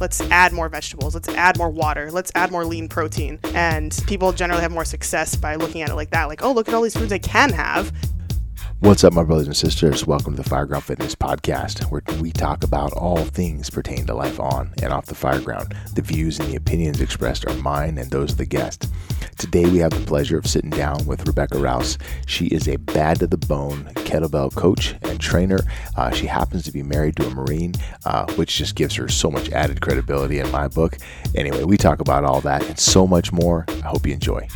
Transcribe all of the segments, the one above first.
let's add more vegetables, let's add more water, let's add more lean protein. And people generally have more success by looking at it like that, like, oh, look at all these foods I can have. What's up, my brothers and sisters? Welcome to the Fireground Fitness Podcast, where we talk about all things pertaining to life on and off the fireground. The views and the opinions expressed are mine and those of the guest. Today, we have the pleasure of sitting down with Rebecca Rouse. She is a bad to the bone kettlebell coach and trainer. Uh, she happens to be married to a Marine, uh, which just gives her so much added credibility in my book. Anyway, we talk about all that and so much more. I hope you enjoy.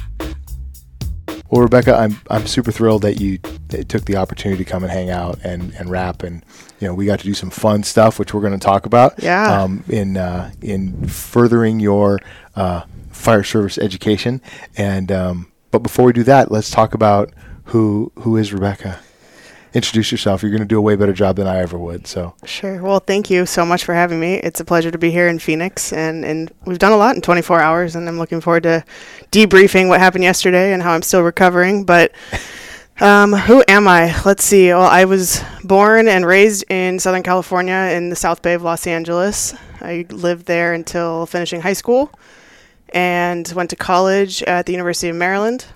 Well, Rebecca, I'm I'm super thrilled that you that took the opportunity to come and hang out and, and rap, and you know we got to do some fun stuff, which we're going to talk about. Yeah. Um, in uh, in furthering your uh, fire service education, and um, but before we do that, let's talk about who who is Rebecca introduce yourself. You're going to do a way better job than I ever would. So Sure. Well, thank you so much for having me. It's a pleasure to be here in Phoenix, and, and we've done a lot in 24 hours, and I'm looking forward to debriefing what happened yesterday and how I'm still recovering. But um, who am I? Let's see. Well, I was born and raised in Southern California in the South Bay of Los Angeles. I lived there until finishing high school and went to college at the University of Maryland.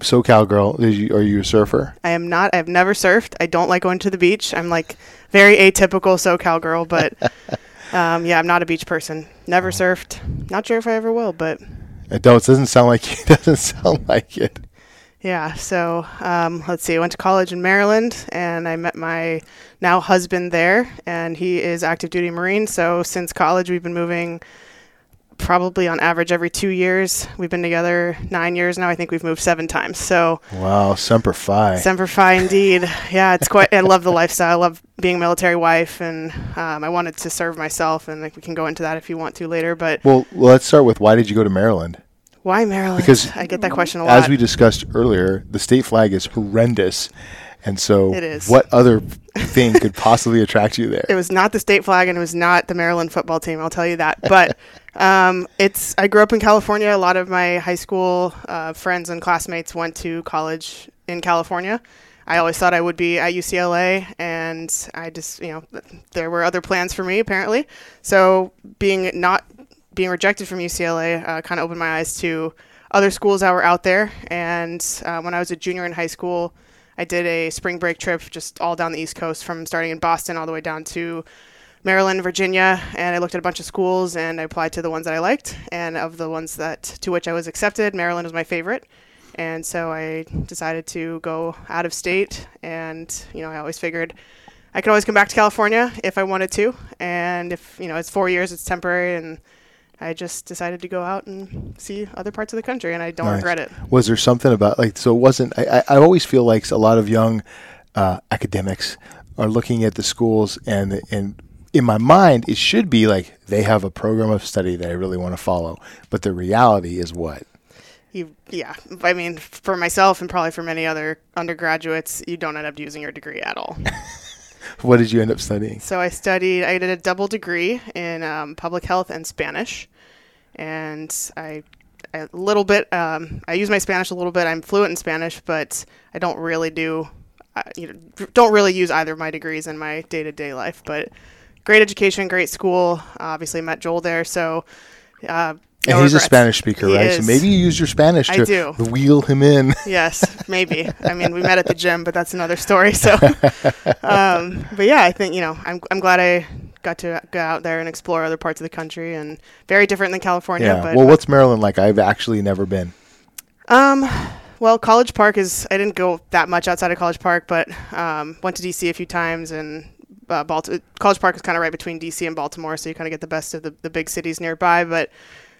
SoCal girl, you, are you a surfer? I am not. I've never surfed. I don't like going to the beach. I'm like very atypical SoCal girl, but um, yeah, I'm not a beach person. Never surfed. Not sure if I ever will, but it doesn't sound like it doesn't sound like it. Yeah. So um, let's see. I went to college in Maryland, and I met my now husband there, and he is active duty Marine. So since college, we've been moving probably on average every two years. We've been together nine years now. I think we've moved seven times. So Wow, semper fi. Semper Fi, indeed. Yeah, it's quite. I love the lifestyle. I love being a military wife, and um, I wanted to serve myself. And like, we can go into that if you want to later. But well, let's start with why did you go to Maryland? Why Maryland? Because I get that question a lot. As we discussed earlier, the state flag is horrendous. And so, It is. what other thing could possibly attract you there? it was not the state flag, and it was not the Maryland football team. I'll tell you that. But um, it's. I grew up in California. A lot of my high school uh, friends and classmates went to college in California. I always thought I would be at UCLA, and I just, you know, there were other plans for me apparently. So being not being rejected from UCLA uh, kind of opened my eyes to other schools that were out there. And uh, when I was a junior in high school, I did a spring break trip just all down the East Coast from starting in Boston all the way down to Maryland, Virginia, and I looked at a bunch of schools and I applied to the ones that I liked. And of the ones that to which I was accepted, Maryland was my favorite. And so I decided to go out of state. And you know, I always figured I could always come back to California if I wanted to. And if you know, it's four years, it's temporary, and I just decided to go out and see other parts of the country, and I don't Nice. regret it. Was there something about like so? It wasn't I? I, always feel like a lot of young uh, academics are looking at the schools and and in my mind it should be like they have a program of study that I really want to follow, but the reality is what You, yeah. I mean, for myself and probably for many other undergraduates, you don't end up using your degree at all. what did you end up studying? so I studied. I did a double degree in um, public health and Spanish, and I a little bit. Um, I use my Spanish a little bit. I'm fluent in Spanish, but I don't really do. Uh, you know, don't really use either of my degrees in my day to day life. But great education, great school. Obviously, met Joel there, so. Uh, no and he's a. Spanish speaker, He right? So maybe you use your Spanish to wheel him in. Yes, maybe. I mean, we met at the gym, but that's another story. So, um, but yeah, I think you know, I'm I'm glad I got to go out there and explore other parts of the country, and very different than California. Yeah. But well, what's Maryland like? I've actually never been. um, well, College Park is. I didn't go that much outside of College Park, but um, went to DC a few times, and uh. College Park is kind of right between DC and Baltimore, so you kind of get the best of the, the big cities nearby. But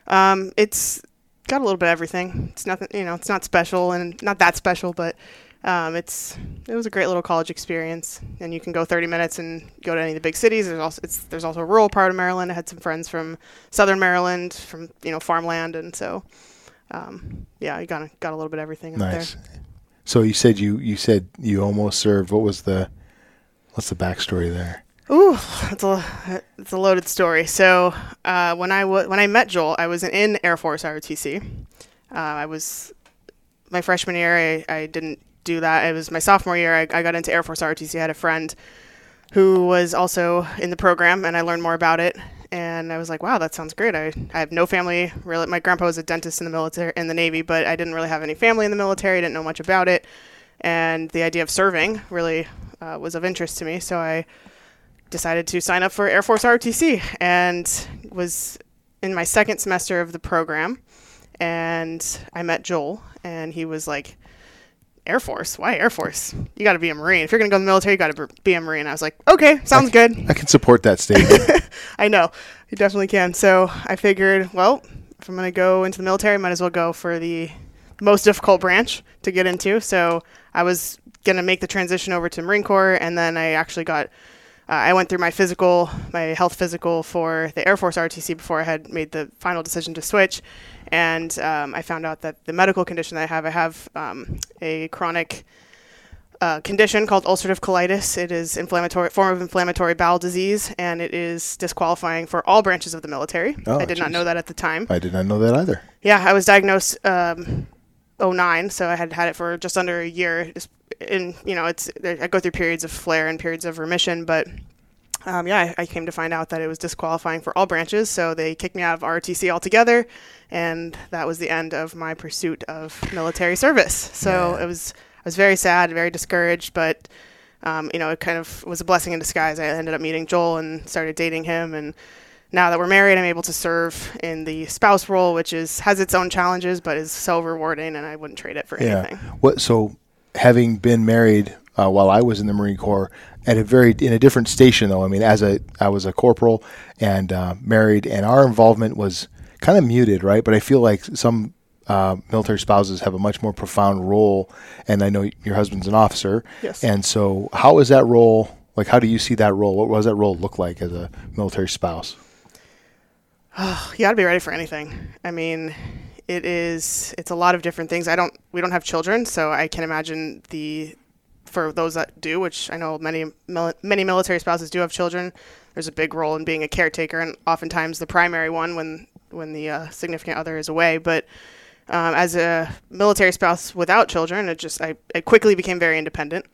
um, it's got a little bit of everything. It's nothing, you know, it's not special and not that special, but um, it's it was a great little college experience. And you can go 30 minutes and go to any of the big cities. There's also it's there's also a rural part of Maryland. I had some friends from Southern Maryland, from you know farmland, and so um, yeah, I got a, got a little bit of everything up Nice. there. So you said you you said you almost served. What was the what's the backstory there? Ooh, it's a it's a loaded story. So uh, when I w- when I met Joel, I was in Air Force ROTC. Uh, I was my freshman year. I, I didn't do that. It was my sophomore year. I, I got into Air Force ROTC. I had a friend who was also in the program, and I learned more about it. and I was like, wow, that sounds great. I, I have no family. Really, my grandpa was a dentist in the military in the Navy, but I didn't really have any family in the military. I Didn't know much about it, and the idea of serving really uh, was of interest to me. So I decided to sign up for Air Force ROTC and was in my second semester of the program, and I met Joel, and he was like Air Force. Why Air Force? You got to be a Marine. If you're going to go in the military, you got to be a Marine. I was like, okay, sounds I, good. I can support that statement. I know. You definitely can. So I figured, well, if I'm going to go into the military, I might as well go for the most difficult branch to get into. So I was going to make the transition over to Marine Corps, and then I actually got. Uh, I went through my physical, my health physical for the Air Force RTC before I had made the final decision to switch and um, I found out that the medical condition that I have, I have um, a chronic uh, condition called ulcerative colitis. It is inflammatory form of inflammatory bowel disease, and it is disqualifying for all branches of the military. Oh, I did geez. not know that at the time. I did not know that either. Yeah, I was diagnosed um, 09, so I had had it for just under a year. And you know, it's I go through periods of flare and periods of remission, but um, yeah, I, I, came to find out that it was disqualifying for all branches, so they kicked me out of ROTC altogether, and that was the end of my pursuit of military service. So yeah. it was I was very sad, very discouraged, but um, you know, it kind of was a blessing in disguise. I ended up meeting Joel and started dating him, and now that we're married, I'm able to serve in the spouse role, which is has its own challenges, but is so rewarding, and I wouldn't trade it for yeah. anything. What so? Having been married uh, while I was in the Marine Corps, at a very in a different station though. I mean, as a I was a corporal and uh, married, and our involvement was kind of muted, right? But I feel like some uh, military spouses have a much more profound role, and I know your husband's an officer, yes. And so, how is that role? Like, how do you see that role? What does that role look like as a military spouse? Oh, you got to be ready for anything. I mean, it is. It's a lot of different things. I don't. We don't have children, so I can imagine the for those that do, which I know many many military spouses do have children, there's a big role in being a caretaker, and oftentimes the primary one when when the uh, significant other is away. But um, as a military spouse without children, it just I, quickly became very independent.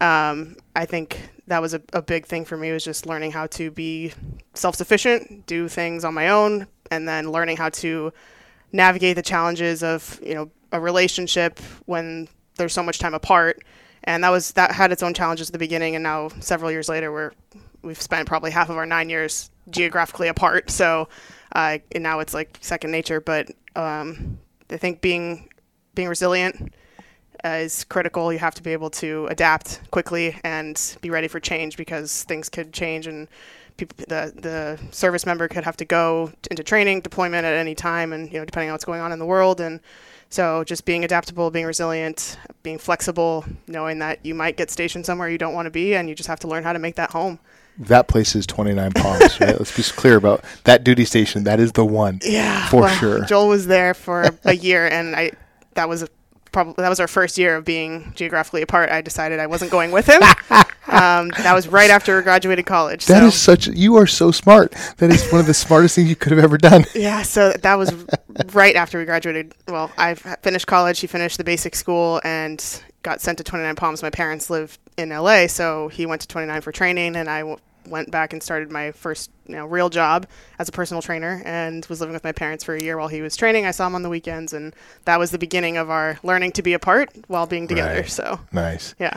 Um, I think that was a, a big thing for me was just learning how to be self-sufficient, do things on my own, and then learning how to navigate the challenges of you know a relationship when there's so much time apart and that was that had its own challenges at the beginning and now several years later we're we've spent probably half of our nine years geographically apart. So uh, now it's like second nature. But um, i think being being resilient uh, is critical. You have to be able to adapt quickly and be ready for change because things could change and people, the the service member could have to go into training deployment at any time and you know depending on what's going on in the world. And so just being adaptable, being resilient, being flexible, knowing that you might get stationed somewhere you don't want to be, and you just have to learn how to make that home. That place is 29 Palms, right? Let's be clear about that duty station. That is the one. Yeah, for well, sure. Joel was there for a year, and I that was probably that was our first year of being geographically apart. I decided I wasn't going with him. um, that was right after we graduated college. That so. is such. You are so smart. That is one of the smartest things you could have ever done. Yeah. So that was right after we graduated. Well, I finished college. He finished the basic school and got sent to 29 Palms. My parents live in LA, so he went to 29 for training, and I w- went back and started my first you know real job as a personal trainer and was living with my parents for a year while he was training. I saw him on the weekends and that was the beginning of our learning to be apart while being together. Right. So nice. Yeah.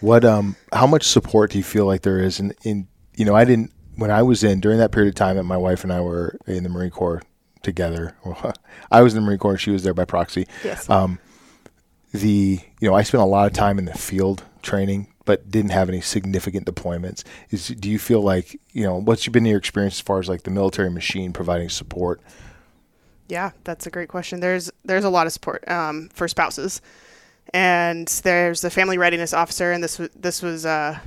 What um how much support do you feel like there is in, in you know, I didn't when I was in during that period of time that my wife and I were in the Marine Corps together. I was in the Marine Corps she was there by proxy. Yes. Um the you know, I spent a lot of time in the field training but didn't have any significant deployments. Is do you feel like you know what's been your experience as far as like the military machine providing support? Yeah, that's a great question. There's there's a lot of support um, for spouses, and there's the family readiness officer, and this this was uh,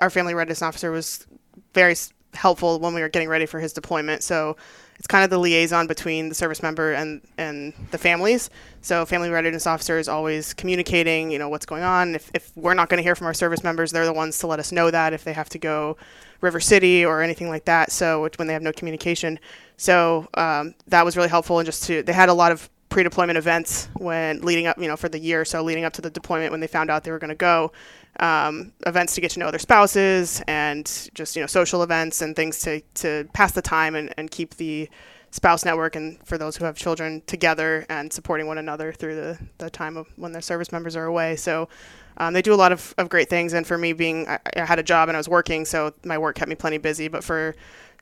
our family readiness officer was very helpful when we were getting ready for his deployment. So it's kind of the liaison between the service member and and the families. So family readiness officer is always communicating, you know, what's going on. If if we're not going to hear from our service members, they're the ones to let us know that if they have to go River City or anything like that. So when they have no communication, so um, that was really helpful. And just to they had a lot of pre-deployment events when leading up, you know, for the year so leading up to the deployment when they found out they were going to go. Um, events to get to know their spouses and just you know social events and things to to pass the time and, and keep the spouse network and for those who have children together and supporting one another through the, the time of when their service members are away. So um, they do a lot of, of great things. And for me being, I, I, had a job and I was working, so my work kept me plenty busy. But for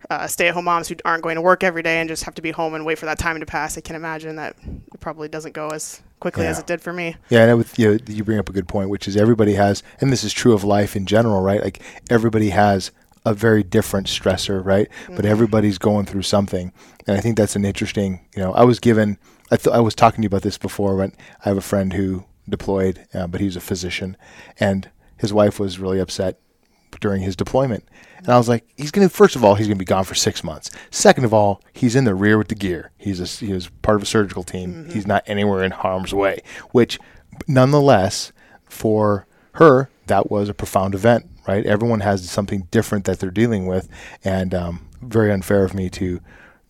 uh, stay-at-home moms who aren't going to work every day and just have to be home and wait for that time to pass, I can imagine that it probably doesn't go as quickly Yeah. as it did for me. Yeah, and with, you, know, you bring up a good point, which is everybody has, and this is true of life in general, right? Like everybody has a very different stressor, right? But everybody's going through something, and I think that's an interesting. You know, I was given, I th- I was talking to you about this before. When I have a friend who deployed, uh, but he was a physician, and his wife was really upset during his deployment. And I was like, he's going to, first of all, he's going to be gone for six months. Second of all, he's in the rear with the gear. He's a, he was part of a surgical team. He's not anywhere in harm's way, which nonetheless, for her, that was a profound event, right? Everyone has something different that they're dealing with. And um, very unfair of me to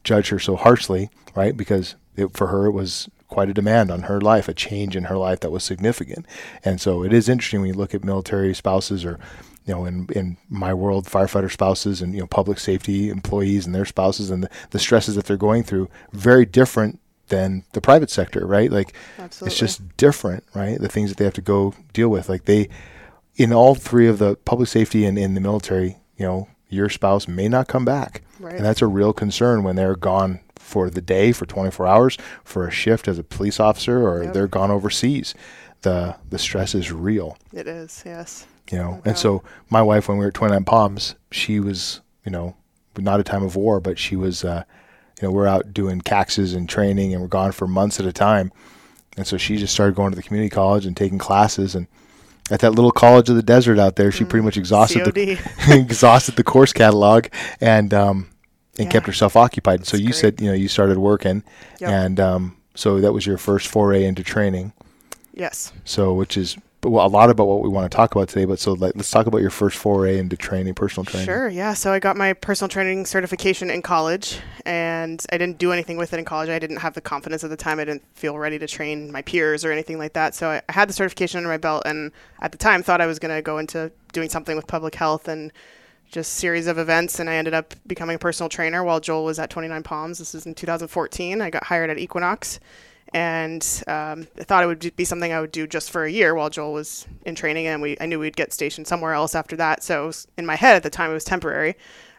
judge her so harshly, right? Because it, for her, it was quite a demand on her life, a change in her life that was significant. And so it is interesting when you look at military spouses or you know, in, in my world, firefighter spouses and, you know, public safety employees and their spouses and the, the stresses that they're going through, very different than the private sector, right? Like Absolutely. it's just different, right? The things that they have to go deal with. Like they, in all three of the public safety and in the military, you know, your spouse may not come back. Right. And that's a real concern when they're gone for the day, for 24 hours, for a shift as a police officer, or Yep. they're gone overseas. The the stress is real It is, yes. You know. No And so my wife, when we were at 29 Palms, she was, you know, not a time of war, but she was, uh, you know, we're out doing caxes and training, and we're gone for months at a time. And so she just started going to the community college and taking classes, and at that little college of the desert out there, she pretty much exhausted the exhausted the course catalog and um, and Yeah. kept herself occupied. So you great. said, you know, you started working, Yep. and um, so that was your first foray into training. yes. So, which is well, a lot about what we want to talk about today. But so, like, let's talk about your first foray into training, personal training. Sure, yeah. So I got my personal training certification in college, and I didn't do anything with it in college. I didn't have the confidence at the time. I didn't feel ready to train my peers or anything like that. So I, I had the certification under my belt, and at the time thought I was going to go into doing something with public health and just series of events. And I ended up becoming a personal trainer while Joel was at 29 Palms. This is in 2014. I got hired at Equinox. And um, thought it would be something I would do just for a year while Joel was in training, and we I knew we'd get stationed somewhere else after that. So was, in my head at the time, it was temporary.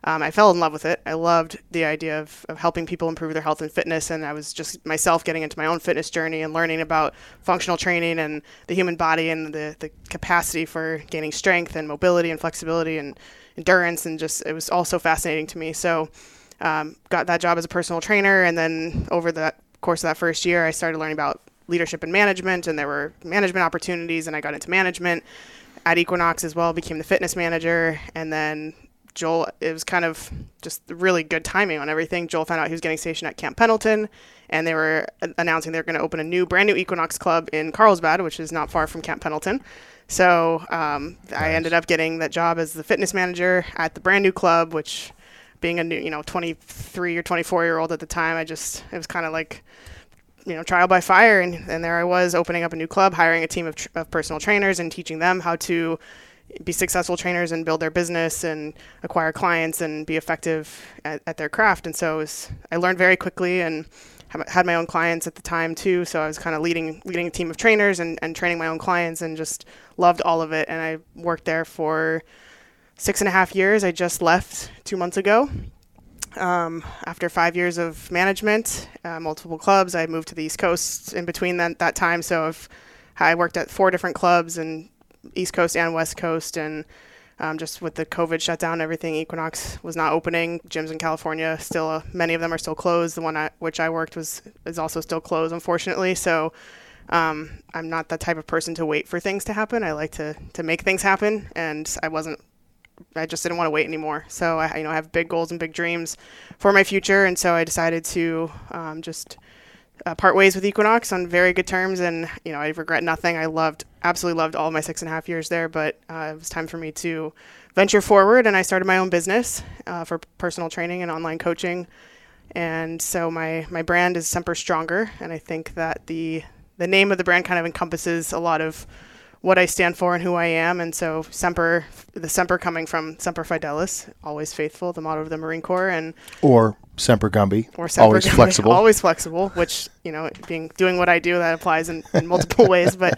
Um, I fell in love with it. I loved the idea of, of helping people improve their health and fitness, and I was just myself getting into my own fitness journey and learning about functional training and the human body and the, the capacity for gaining strength and mobility and flexibility and endurance, and just it was all so fascinating to me. So um, got that job as a personal trainer, and then over the course of that first year, I started learning about leadership and management, and there were management opportunities, and I got into management at Equinox as well, became the fitness manager, and then Joel, it was kind of just really good timing on everything. Joel found out he was getting stationed at Camp Pendleton, and they were announcing they were going to open a new, brand new Equinox club in Carlsbad, which is not far from Camp Pendleton. So um, I ended up getting that job as the fitness manager at the brand new club, which being a new, you know, 23 or 24 year old at the time, I just, it was kind of like, you know, trial by fire. And, and there I was opening up a new club, hiring a team of, tr- of personal trainers and teaching them how to be successful trainers and build their business and acquire clients and be effective at, at their craft. And so was, I learned very quickly and had my own clients at the time too. So I was kind of leading, leading a team of trainers and, and training my own clients and just loved all of it. And I worked there for six and a half years. I just left two months ago. Um, after five years of management, uh, multiple clubs, I moved to the East Coast in between that, that time. So I've, I worked at four different clubs and East Coast and West Coast, and um, just with the COVID shutdown, everything Equinox was not opening. Gyms in California still, uh, many of them are still closed. The one at which I worked was is also still closed, unfortunately. So um, I'm not the type of person to wait for things to happen. I like to to make things happen, and I wasn't. I just didn't want to wait anymore. So I, you know, I have big goals and big dreams for my future, and so I decided to um, just uh, part ways with Equinox on very good terms, and you know I regret nothing. I loved, absolutely loved all my six and a half years there, but uh, it was time for me to venture forward, and I started my own business uh, for personal training and online coaching. And so my my brand is Semper Stronger, and I think that the the name of the brand kind of encompasses a lot of what I stand for and who I am. And so Semper, the Semper coming from Semper Fidelis, always faithful, the motto of the Marine Corps, and Or Semper Gumby. or Semper always Gumby, flexible. always flexible. Which you know, being doing what I do, that applies in, in multiple ways. But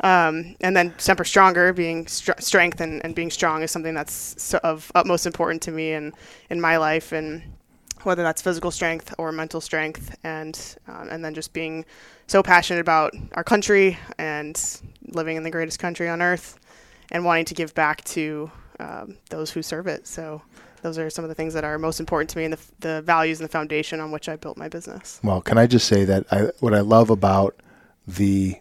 um, and then Semper Stronger, being str- strength and, and being strong is something that's so of utmost important to me and in my life and whether that's physical strength or mental strength, and um, and then just being so passionate about our country and living in the greatest country on earth, and wanting to give back to um, those who serve it. So those are some of the things that are most important to me, and the, the values and the foundation on which I built my business. Well, can I just say that I, what I love about the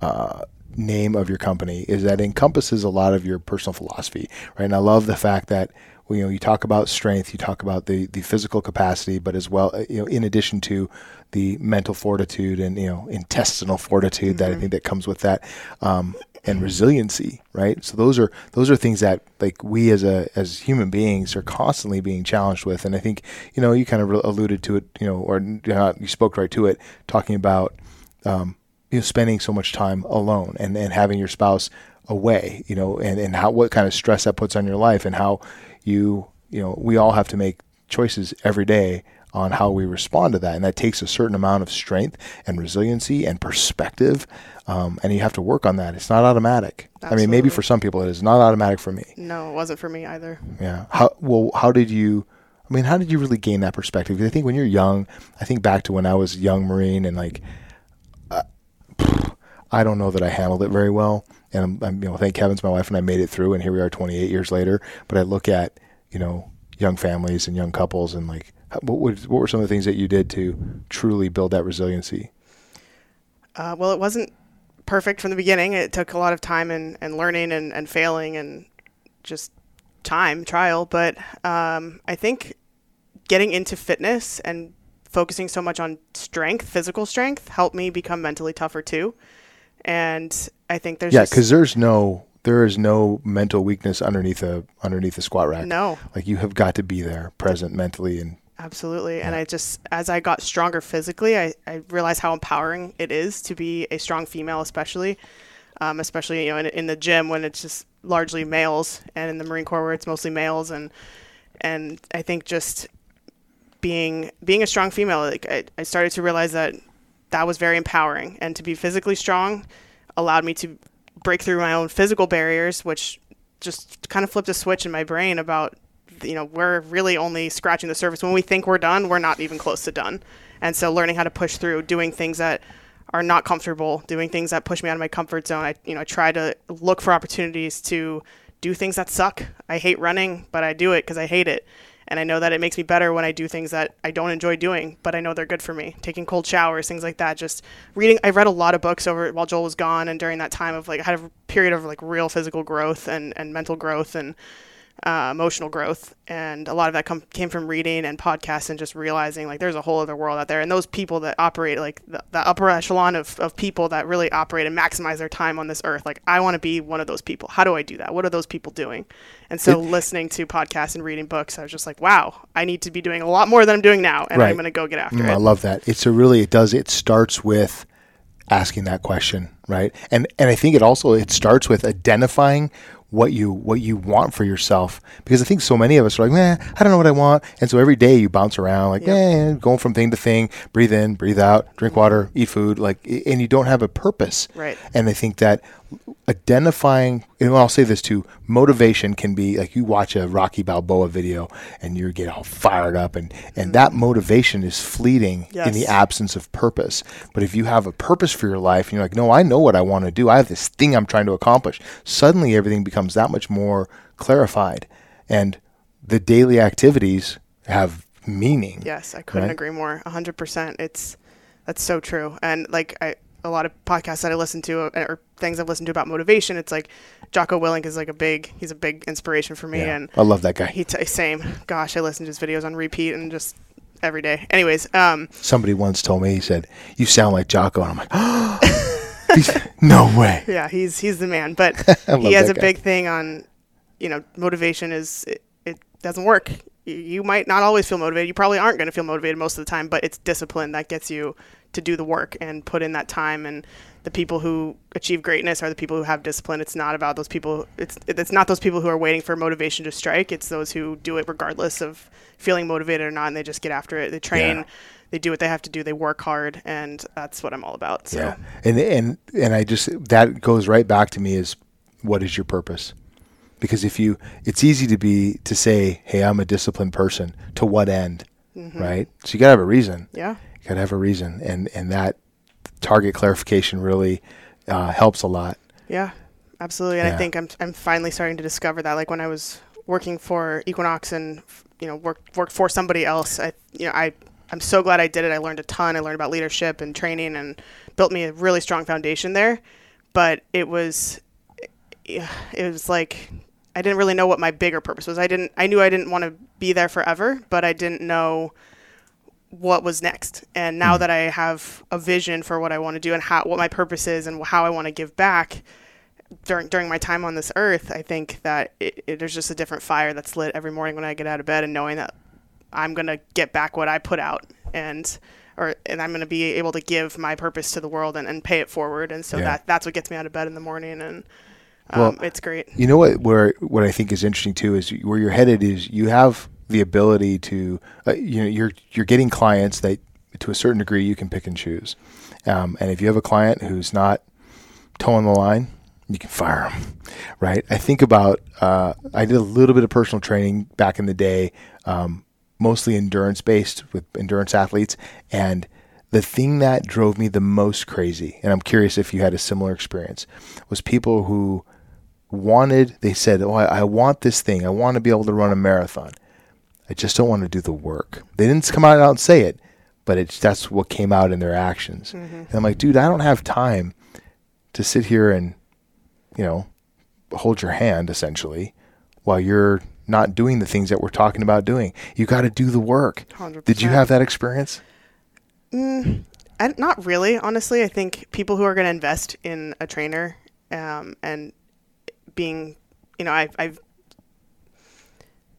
uh, name of your company is that it encompasses a lot of your personal philosophy, right? And I love the fact that you know you talk about strength, you talk about the the physical capacity, but as well, uh, you know, in addition to the mental fortitude and you know intestinal fortitude that I think that comes with that. Um, and resiliency, right? So those are those are things that like we as a as human beings are constantly being challenged with, and I think you know you kind of alluded to it, you know, or uh, you spoke right to it, talking about um, you know spending so much time alone and and having your spouse away, you know, and and how what kind of stress that puts on your life, and how you you know we all have to make choices every day on how we respond to that. And that takes a certain amount of strength and resiliency and perspective. Um, and you have to work on that. It's not automatic. I mean, maybe for some people it is not automatic for me. No, it wasn't for me either. Yeah. How, well, how did you, I mean, how did you really gain that perspective? Because I think when you're young, I think back to when I was a young Marine and like, uh, I don't know that I handled it very well. And I'm, you know, thank heavens my wife and I made it through and here we are 28 years later. But I look at, you know, young families and young couples and like, what, would, what were some of the things that you did to truly build that resiliency? Uh, well, it wasn't perfect from the beginning. It took a lot of time and, and learning and, and failing and just time, trial. But um, I think getting into fitness and focusing so much on strength, physical strength, helped me become mentally tougher too. And I think there's Yeah. just- Cause there's no, there is no mental weakness underneath a, underneath a squat rack. no, Like you have got to be there present mentally and Absolutely. And I just, as I got stronger physically, I, I realized how empowering it is to be a strong female, especially, um, especially, you know, in, in the gym when it's just largely males and in the Marine Corps where it's mostly males. And, and I think just being, being a strong female, like I, I started to realize that that was very empowering. And to be physically strong allowed me to break through my own physical barriers, which just kind of flipped a switch in my brain about you know we're really only scratching the surface. When we think we're done we're not even close to done. And so learning how to push through doing things that are not comfortable doing things that push me out of my comfort zone. I you know I try to look for opportunities to do things that suck. I hate running but i do it because i hate it and i know that it makes me better when i do things that i don't enjoy doing but i know they're good for me. Taking cold showers things like that just reading i read a lot of books over while joel was gone and during that time of like i had a period of like real physical growth and and mental growth and uh, emotional growth and a lot of that com- came from reading and podcasts and just realizing like there's a whole other world out there and those people that operate like the, the upper echelon of, of people that really operate and maximize their time on this earth like i want to be one of those people how do i do that what are those people doing and so listening to podcasts and reading books i was just like wow i need to be doing a lot more than i'm doing now and Right. i'm going to go get after Mm, I love that. It's a really it does it starts with asking that question, right? And and I think it also it starts with identifying what you what you want for yourself. Because I think so many of us are like, man, I don't know what I want, and so every day you bounce around like, eh, going from thing to thing, breathe in, breathe out, drink water, eat food, like, and you don't have a purpose, Right. And I think that identifying, and I'll say this too, motivation can be like you watch a Rocky Balboa video and you get all fired up, and and that mm-hmm. motivation is fleeting in the absence of purpose. But if you have a purpose for your life and you're like, no, I know what I want to do, I have this thing I'm trying to accomplish, suddenly everything becomes that much more clarified, and the daily activities have meaning. Yes, I couldn't Right? agree more. Hundred percent. It's that's so true. And like I, a lot of podcasts that I listen to uh, or things I've listened to about motivation, it's like Jocko Willink is like a big. He's a big inspiration for me. Yeah. And I love that guy. he t- same. Gosh, I listen to his videos on repeat and just every day. Anyways, um, Somebody once told me, he said, "You sound like Jocko," and I'm like, "No way." yeah, he's he's the man. But he has a guy. big thing on, you know, motivation is it, it doesn't work. you might not always feel motivated. You probably aren't going to feel motivated most of the time, but it's discipline that gets you to do the work and put in that time. And the people who achieve greatness are the people who have discipline. It's not about those people. It's it's not those people who are waiting for motivation to strike. It's those who do it regardless of feeling motivated or not, and they just get after it. They train. Yeah. They do what they have to do. They work hard, and that's what I'm all about. So. Yeah, and and and I just that goes right back to me is what is your purpose? because if you it's easy to be to say hey i'm a disciplined person to what end mm-hmm. right so you gotta have a reason yeah gotta have a reason. And and that target clarification really uh, helps a lot. Yeah absolutely. And yeah. i think I'm, I'm finally starting to discover that like when i was working for equinox and you know work work for somebody else i you know i i'm so glad i did it. I learned a ton. I learned about leadership and training and built me a really strong foundation there. But it was it was like I didn't really know what my bigger purpose was. I didn't I knew I didn't want to be there forever, but I didn't know what was next. And now mm. that I have a vision for what I want to do and how what my purpose is and how I want to give back during during my time on this earth, I think that it, it, there's just a different fire that's lit every morning when I get out of bed and knowing that I'm going to get back what I put out and or and I'm going to be able to give my purpose to the world and, and pay it forward. And so yeah. that that's what gets me out of bed in the morning and well, um, it's great. You know what? Where what I think is interesting too is where you're headed is you have the ability to uh, you know you're you're getting clients that to a certain degree you can pick and choose, um, and if you have a client who's not toeing the line, you can fire them, right? I think about uh, I did a little bit of personal training back in the day, um, mostly endurance based with endurance athletes, and the thing that drove me the most crazy, and I'm curious if you had a similar experience, was people who wanted, they said, Oh, I, I want this thing. I want to be able to run a marathon. I just don't want to do the work. They didn't come out and say it, but it's that's what came out in their actions. Mm-hmm. And I'm like, dude, I don't have time to sit here and, you know, hold your hand essentially while you're not doing the things that we're talking about doing. You got to do the work. 100%. Did you have that experience? Mm, I, not really, honestly. I think people who are going to invest in a trainer um, and being, you know, I've, I've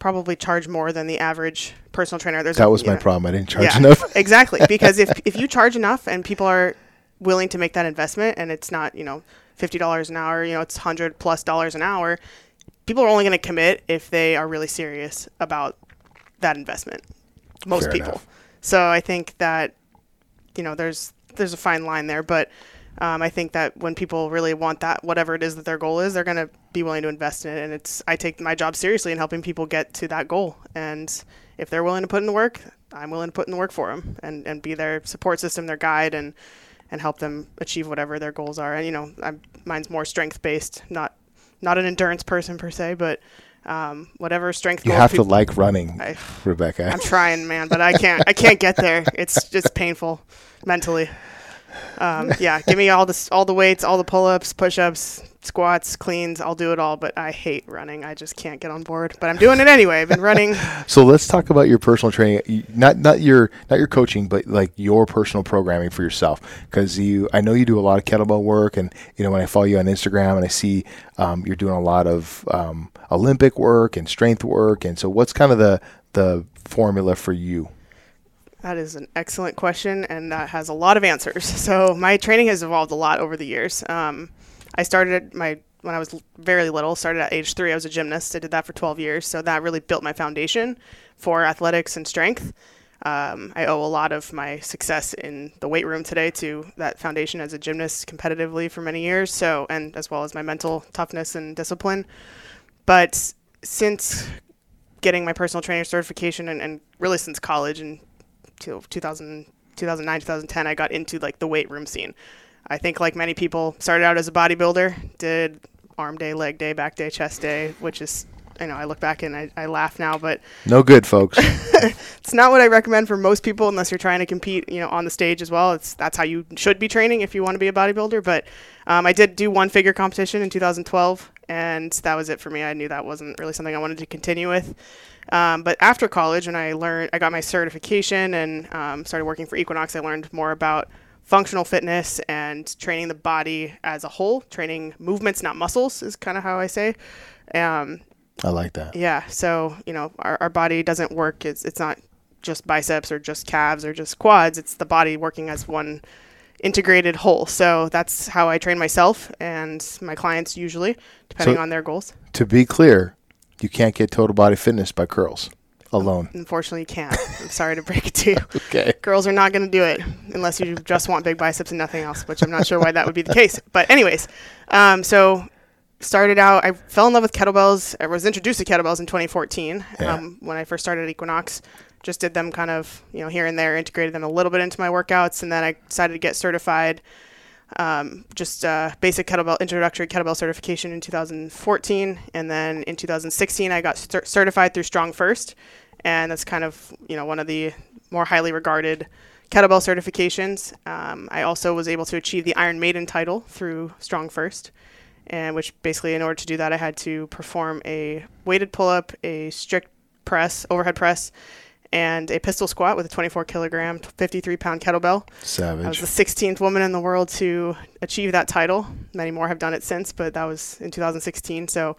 probably charge more than the average personal trainer. There's that was my know, problem. I didn't charge yeah, enough. exactly, because if if you charge enough and people are willing to make that investment, and it's not you know fifty dollars an hour, you know it's hundred plus dollars an hour, people are only going to commit if they are really serious about that investment. Most Fair people. Enough. So I think that you know there's there's a fine line there, but um, I think that when people really want that, whatever it is that their goal is, they're going to be willing to invest in it. And it's I take my job seriously in helping people get to that goal. And if they're willing to put in the work, I'm willing to put in the work for them and, and be their support system, their guide, and and help them achieve whatever their goals are. And you know, I'm, mine's more strength based, not not an endurance person per se, but um, whatever strength. You have people, to like running, I, Rebecca. I'm trying, man, but I can't. I can't get there. It's just painful mentally. Um, yeah, give me all the all the weights, all the pull-ups, push-ups, squats, cleans. I'll do it all, but I hate running. I just can't get on board. But I'm doing it anyway. I've been running. so let's talk about your personal training. Not not your not your coaching, but like your personal programming for yourself. Because you, I know you do a lot of kettlebell work, and you know when I follow you on Instagram and I see um, you're doing a lot of um, Olympic work and strength work. And so, what's kind of the the formula for you? That is an excellent question, and that has a lot of answers. So my training has evolved a lot over the years. Um, I started my when I was very little. Started at age three. I was a gymnast. I did that for 12 years. So that really built my foundation for athletics and strength. Um, I owe a lot of my success in the weight room today to that foundation as a gymnast competitively for many years. So and as well as my mental toughness and discipline. But since getting my personal trainer certification and, and really since college and 2000, 2009, 2010, I got into like the weight room scene. I think like many people started out as a bodybuilder, did arm day, leg day, back day, chest day, which is you know, I look back and I, I laugh now, but no good, folks. it's not what I recommend for most people unless you're trying to compete, you know, on the stage as well. It's that's how you should be training if you want to be a bodybuilder. But um, I did do one figure competition in 2012, and that was it for me. I knew that wasn't really something I wanted to continue with. Um, but after college, when I learned, I got my certification and um, started working for Equinox, I learned more about functional fitness and training the body as a whole, training movements, not muscles, is kind of how I say. Um, I like that. Yeah. So, you know, our, our body doesn't work. It's, it's not just biceps or just calves or just quads. It's the body working as one integrated whole. So that's how I train myself and my clients usually, depending So- on their goals. To be clear, you can't get total body fitness by curls alone. Unfortunately, you can't. I'm sorry to break it to you. Okay. Curls are not going to do it unless you just want big biceps and nothing else, which I'm not sure why that would be the case. But anyways, um, so started out. I fell in love with kettlebells. I was introduced to kettlebells in 2014 Yeah. um, when I first started Equinox. Just did them kind of you know here and there, integrated them a little bit into my workouts, and then I decided to get certified. Um, just uh, basic kettlebell introductory kettlebell certification in 2014, and then in 2016 I got cer- certified through StrongFirst, and that's kind of you know one of the more highly regarded kettlebell certifications. Um, I also was able to achieve the Iron Maiden title through StrongFirst, and which basically in order to do that I had to perform a weighted pull up, a strict press, overhead press, and a pistol squat with a 24 kilogram, 53 pound kettlebell. Savage. I was the 16th woman in the world to achieve that title. Many more have done it since, but that was in 2016. So,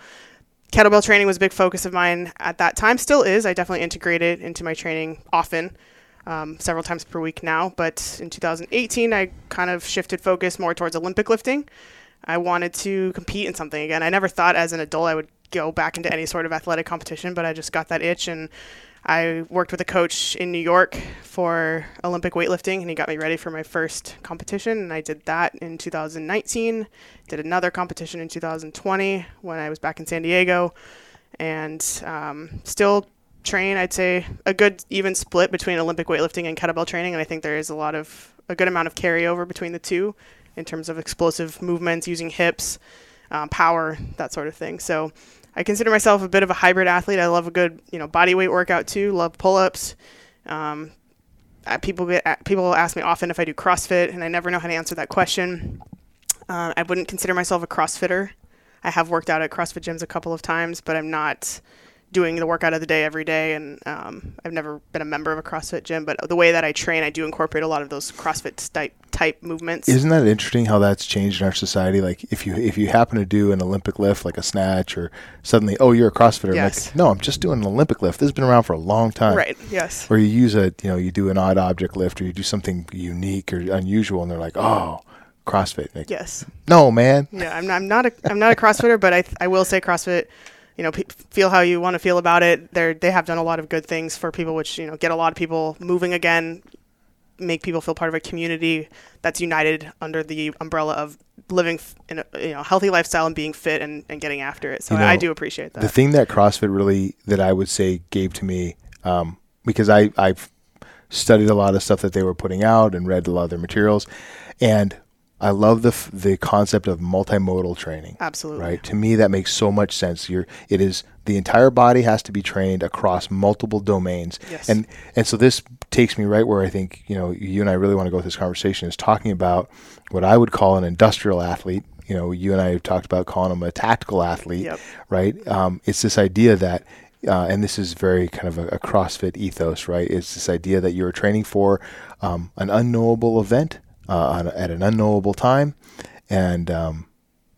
kettlebell training was a big focus of mine at that time. Still is. I definitely integrate it into my training often, um, several times per week now. But in 2018, I kind of shifted focus more towards Olympic lifting. I wanted to compete in something again. I never thought as an adult I would go back into any sort of athletic competition, but I just got that itch and I worked with a coach in New York for Olympic weightlifting, and he got me ready for my first competition. And I did that in 2019. Did another competition in 2020 when I was back in San Diego, and um, still train. I'd say a good even split between Olympic weightlifting and kettlebell training, and I think there is a lot of a good amount of carryover between the two in terms of explosive movements using hips, um, power, that sort of thing. So I consider myself a bit of a hybrid athlete. I love a good, you know, body weight workout too. Love pull-ups. Um, uh, people get people ask me often if I do CrossFit, and I never know how to answer that question. Uh, I wouldn't consider myself a CrossFitter. I have worked out at CrossFit gyms a couple of times, but I'm not doing the workout of the day every day, and um, I've never been a member of a CrossFit gym. But the way that I train, I do incorporate a lot of those CrossFit type type movements. Isn't that interesting how that's changed in our society? Like if you if you happen to do an Olympic lift like a snatch or suddenly oh you're a CrossFitter. Yes. Like, no, I'm just doing an Olympic lift. This has been around for a long time. right? Yes. Or you use a you know you do an odd object lift or you do something unique or unusual and they're like oh CrossFit. Like, Yes. No man. Yeah, I'm not, I'm not a I'm not a CrossFitter, but I I will say CrossFit. You know, pe feel how you want to feel about it. They they have done a lot of good things for people, which you know get a lot of people moving again, make people feel part of a community that's united under the umbrella of living f- in a you know healthy lifestyle and being fit and, and getting after it. So You know, I do appreciate that. The thing that CrossFit really that I would say gave to me, um, because I I've studied a lot of stuff that they were putting out and read a lot of their materials, and I love the f- the concept of multimodal training. Absolutely. Right. To me, that makes so much sense. You're it is the entire body has to be trained across multiple domains. Yes. And and so this takes me right where I think you know you and I really want to go with this conversation is talking about what I would call an industrial athlete. You know, you and I have talked about calling them a tactical athlete, Yep. right? Um, it's this idea that, uh, and this is very kind of a, a CrossFit ethos, right? It's this idea that you're training for um, an unknowable event uh, on, at an unknowable time, and um,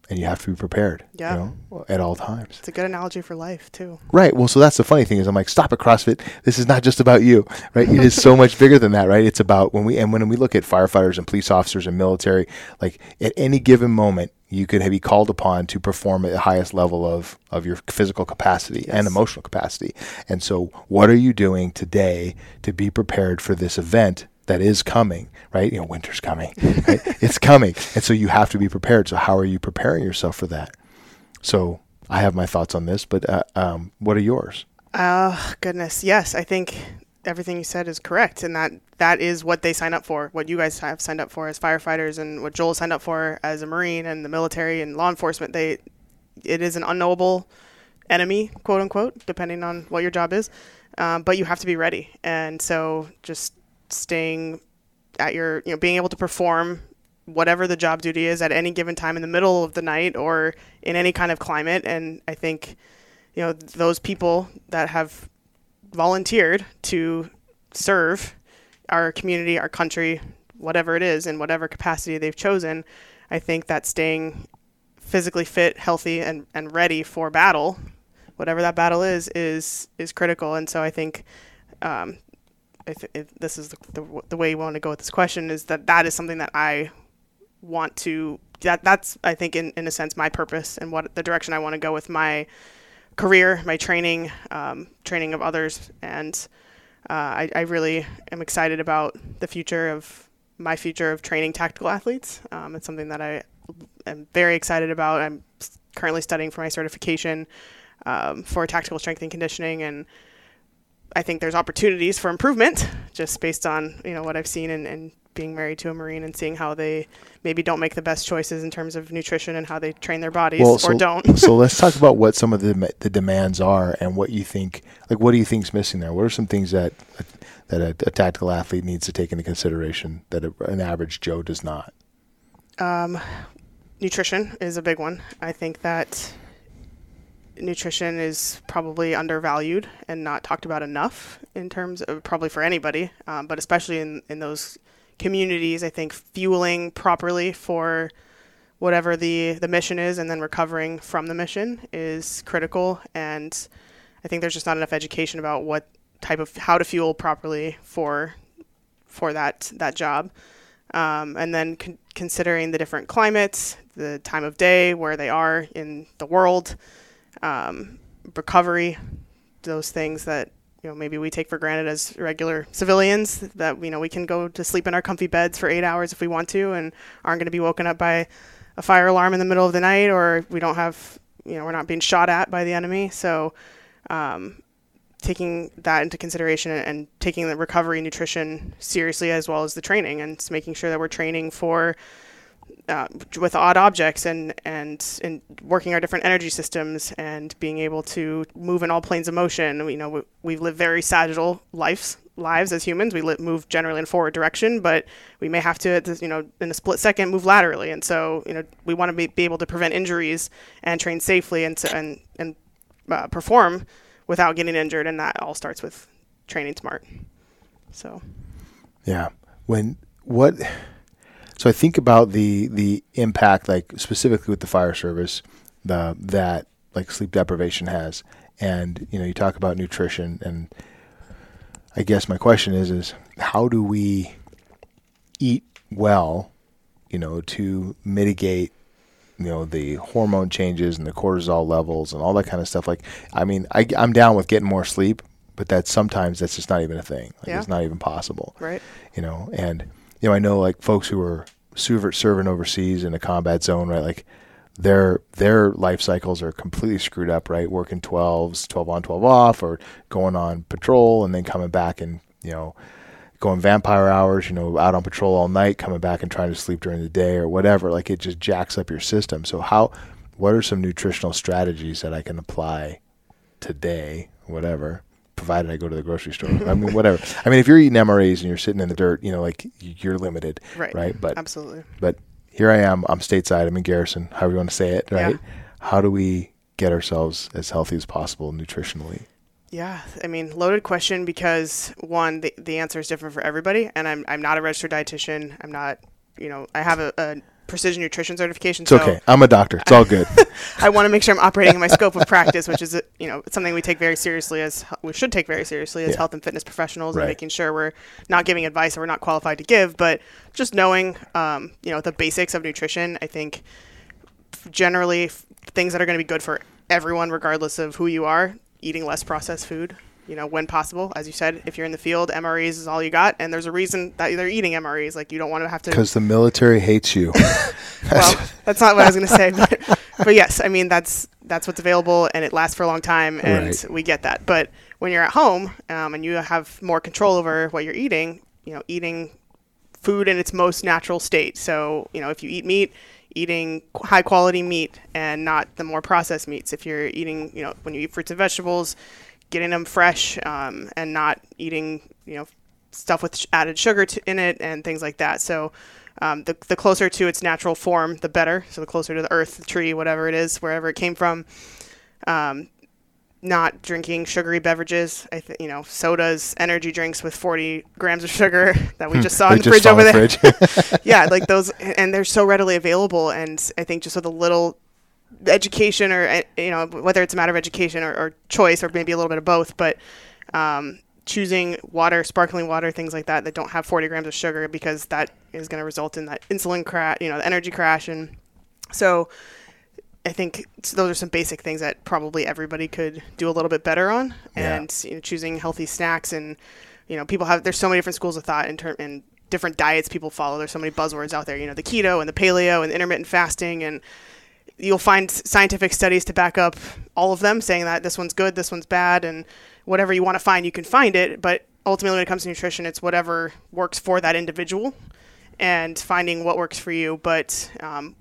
and you have to be prepared, Yeah. you know, at all times. It's a good analogy for life too. Right. Well, so that's the funny thing is I'm like, stop it, CrossFit. This is not just about you, right? It is so much bigger than that, right? It's about when we and when we look at firefighters and police officers and military, like at any given moment, you could be called upon to perform at the highest level of of your physical capacity and emotional capacity. And so, what are you doing today to be prepared for this event? That is coming, right? You know, winter's coming. Right? it's coming, and so you have to be prepared. So, how are you preparing yourself for that? So I have my thoughts on this, but uh, um, what are yours? Oh goodness, yes. I think everything you said is correct, and that that is what they sign up for. What you guys have signed up for as firefighters, and what Joel signed up for as a marine, and the military and law enforcement. They, it is an unknowable enemy, quote unquote, depending on what your job is. Um, but you have to be ready, and so just staying at your, you know, being able to perform whatever the job duty is at any given time in the middle of the night or in any kind of climate. And I think, you know, those people that have volunteered to serve our community, our country, whatever it is, in whatever capacity they've chosen, I think that staying physically fit, healthy, and, and ready for battle whatever that battle is is is critical. And so I think um, if, if this is the, the, the way you want to go with this question is that that is something that I want to that that's I think in, in a sense my purpose and what the direction I want to go with my career, my training, um, training of others, and uh, I, I really am excited about the future of my future of training tactical athletes. Um, it's something that I am very excited about. I'm currently studying for my certification um, for tactical strength and conditioning, and I think there's opportunities for improvement just based on you know what I've seen and, and being married to a Marine and seeing how they maybe don't make the best choices in terms of nutrition and how they train their bodies well, so, or don't. so let's talk about what some of the the demands are and what you think like what do you think's missing there? What are some things that that a, a tactical athlete needs to take into consideration that a, an average Joe does not? Um, nutrition is a big one. I think that nutrition is probably undervalued and not talked about enough in terms of probably for anybody, um, but especially in, in those communities. I think fueling properly for whatever the, the mission is and then recovering from the mission is critical. And I think there's just not enough education about what type of how to fuel properly for for that that job. Um, and then con- considering the different climates, the time of day, where they are in the world, um, recovery, those things that you know maybe we take for granted as regular civilians that you know we can go to sleep in our comfy beds for eight hours if we want to and aren't going to be woken up by a fire alarm in the middle of the night or we don't have you know we're not being shot at by the enemy. So um, taking that into consideration and taking the recovery nutrition seriously as well as the training and making sure that we're training for uh, with odd objects and and and working our different energy systems and being able to move in all planes of motion. You know, we, we live very sagittal lives lives as humans. We move generally in forward direction, but we may have to, you know, in a split second, move laterally. And so, you know, we want to be, be able to prevent injuries and train safely and to, and and uh, perform without getting injured. And that all starts with training smart. So, yeah. When what so I think about the the impact, like specifically with the fire service, the that like sleep deprivation has, and you know you talk about nutrition, and I guess my question is is how do we eat well, you know, to mitigate you know the hormone changes and the cortisol levels and all that kind of stuff. Like, I mean, I, I'm down with getting more sleep, but that sometimes that's just not even a thing. Like, yeah. It's not even possible. Right. You know, and you know, I know like folks who are serving overseas in a combat zone, right? Like their their life cycles are completely screwed up, right? Working 12s, 12 on, 12 off, or going on patrol and then coming back and, you know, going vampire hours, you know, out on patrol all night, coming back and trying to sleep during the day or whatever. Like it just jacks up your system. So how what are some nutritional strategies that I can apply today, whatever, provided I go to the grocery store. I mean, whatever. I mean, if you're eating MREs and you're sitting in the dirt, you know, like you're limited, right? Right. But absolutely. But here I am. I'm stateside. I'm in Garrison. However you want to say it, right? Yeah. How do we get ourselves as healthy as possible nutritionally? Yeah, I mean, loaded question because one, the, the answer is different for everybody, and I'm I'm not a registered dietitian. I'm not, you know, I have a, a precision nutrition certification. It's so okay. I'm a doctor. It's all good. I want to make sure I'm operating in my scope of practice, which is you know something we take very seriously as we should take very seriously as yeah. health and fitness professionals, right. and making sure we're not giving advice that we're not qualified to give, but just knowing um, you know the basics of nutrition. I think generally things that are going to be good for everyone, regardless of who you are. Eating less processed food, you know, when possible. As you said, if you're in the field, MREs is all you got, and there's a reason that they're eating MREs. Like you don't want to have to. Because the military hates you. well, that's not what I was going to say, but, but yes, I mean that's that's what's available, and it lasts for a long time, and right. we get that. But when you're at home um, and you have more control over what you're eating, you know, eating food in its most natural state. So you know, if you eat meat, eating high quality meat and not the more processed meats. If you're eating, you know, when you eat fruits and vegetables getting them fresh um, and not eating, you know, stuff with added sugar to, in it and things like that. So um, the, the closer to its natural form, the better. So the closer to the earth, the tree, whatever it is, wherever it came from. Um, not drinking sugary beverages. I think you know sodas, energy drinks with 40 grams of sugar that we hmm. just saw in the fridge over there. yeah, like those, and they're so readily available. And I think just with a little education or uh, you know whether it's a matter of education or, or choice or maybe a little bit of both, but um, choosing water, sparkling water, things like that that don't have 40 grams of sugar because that is going to result in that insulin crash, you know, the energy crash, and so I think those are some basic things that probably everybody could do a little bit better on, Yeah. and you know, choosing healthy snacks and you know people have there's so many different schools of thought in term and different diets people follow. There's so many buzzwords out there, you know, the keto and the paleo and the intermittent fasting and you'll find scientific studies to back up all of them saying that this one's good, this one's bad, and whatever you want to find, you can find it. But ultimately, when it comes to nutrition, it's whatever works for that individual and finding what works for you. But um,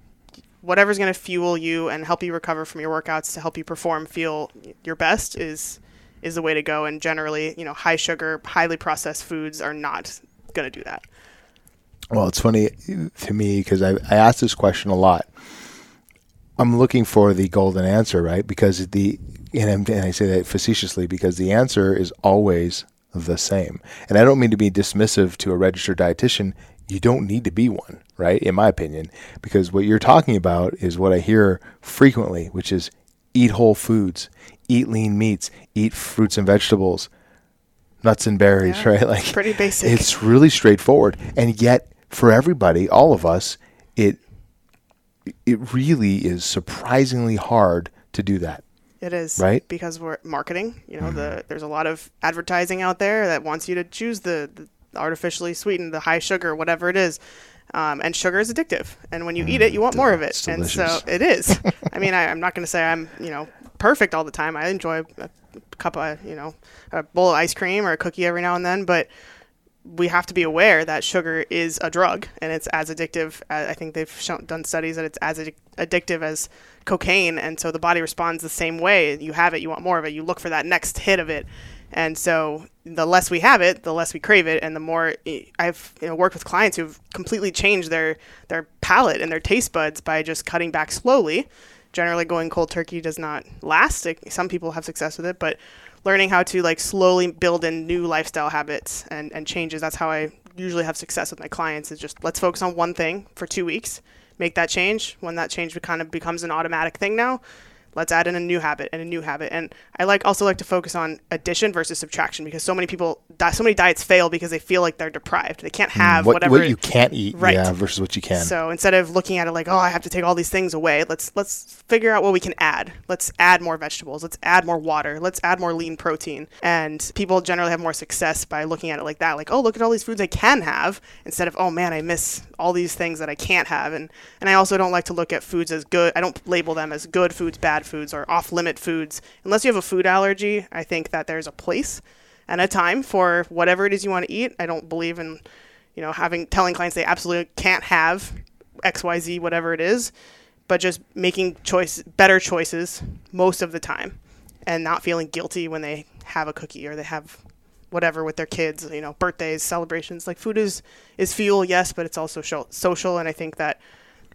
whatever's going to fuel you and help you recover from your workouts to help you perform, feel your best is is the way to go. And generally, you know, high sugar, highly processed foods are not going to do that. Well, it's funny to me because I, I ask this question a lot. I'm looking for the golden answer, right? Because the and, and I say that facetiously because the answer is always the same. And I don't mean to be dismissive to a registered dietitian. You don't need to be one, right? In my opinion, because what you're talking about is what I hear frequently, which is eat whole foods, eat lean meats, eat fruits and vegetables, nuts and berries, Yeah, right? Like pretty basic. It's really straightforward, and yet for everybody, all of us, it it really is surprisingly hard to do that. It is Right? Mm-hmm. because we're marketing. You know, the there's a lot of advertising out there that wants you to choose the, the artificially sweetened, the high sugar, whatever it is. Um, and sugar is addictive, and when you eat it, you want more of it. And so it is. I mean, I, I'm not going to say I'm you know perfect all the time. I enjoy a cup of you know a bowl of ice cream or a cookie every now and then, but we have to be aware that sugar is a drug and it's as addictive. uh, I think they've shown, done studies that it's as addic- addictive as cocaine, and so the body responds the same way. You have it, you want more of it. You look for that next hit of it, and so the less we have it, the less we crave it, and the more I've you know, worked with clients who've completely changed their their palate and their taste buds by just cutting back slowly. Generally, going cold turkey does not last. Like, some people have success with it, but learning how to like slowly build in new lifestyle habits and, and changes. That's how I usually have success with my clients is just let's focus on one thing for two weeks, make that change. When that change kind of becomes an automatic thing now, let's add in a new habit and a new habit. And I like also like to focus on addition versus subtraction because so many people, so many diets fail because they feel like they're deprived. They can't have Mm, what, whatever what you can't eat, Right. yeah, versus what you can. so instead of looking at it like, oh, I have to take all these things away, let's let's figure out what we can add. Let's add more vegetables. Let's add more water. Let's add more lean protein. And people generally have more success by looking at it like that. Like, oh, look at all these foods I can have instead of, oh man, I miss all these things that I can't have. And and I also don't like to look at foods as good. I don't label them as good foods, bad foods, or off limit foods. Unless you have a food allergy, I think that there's a place and a time for whatever it is you want to eat. I don't believe in you know, having telling clients they absolutely can't have XYZ, whatever it is, but just making choice better choices most of the time and not feeling guilty when they have a cookie or they have whatever with their kids, you know, birthdays, celebrations. Like food is is fuel, yes, but it's also social and I think that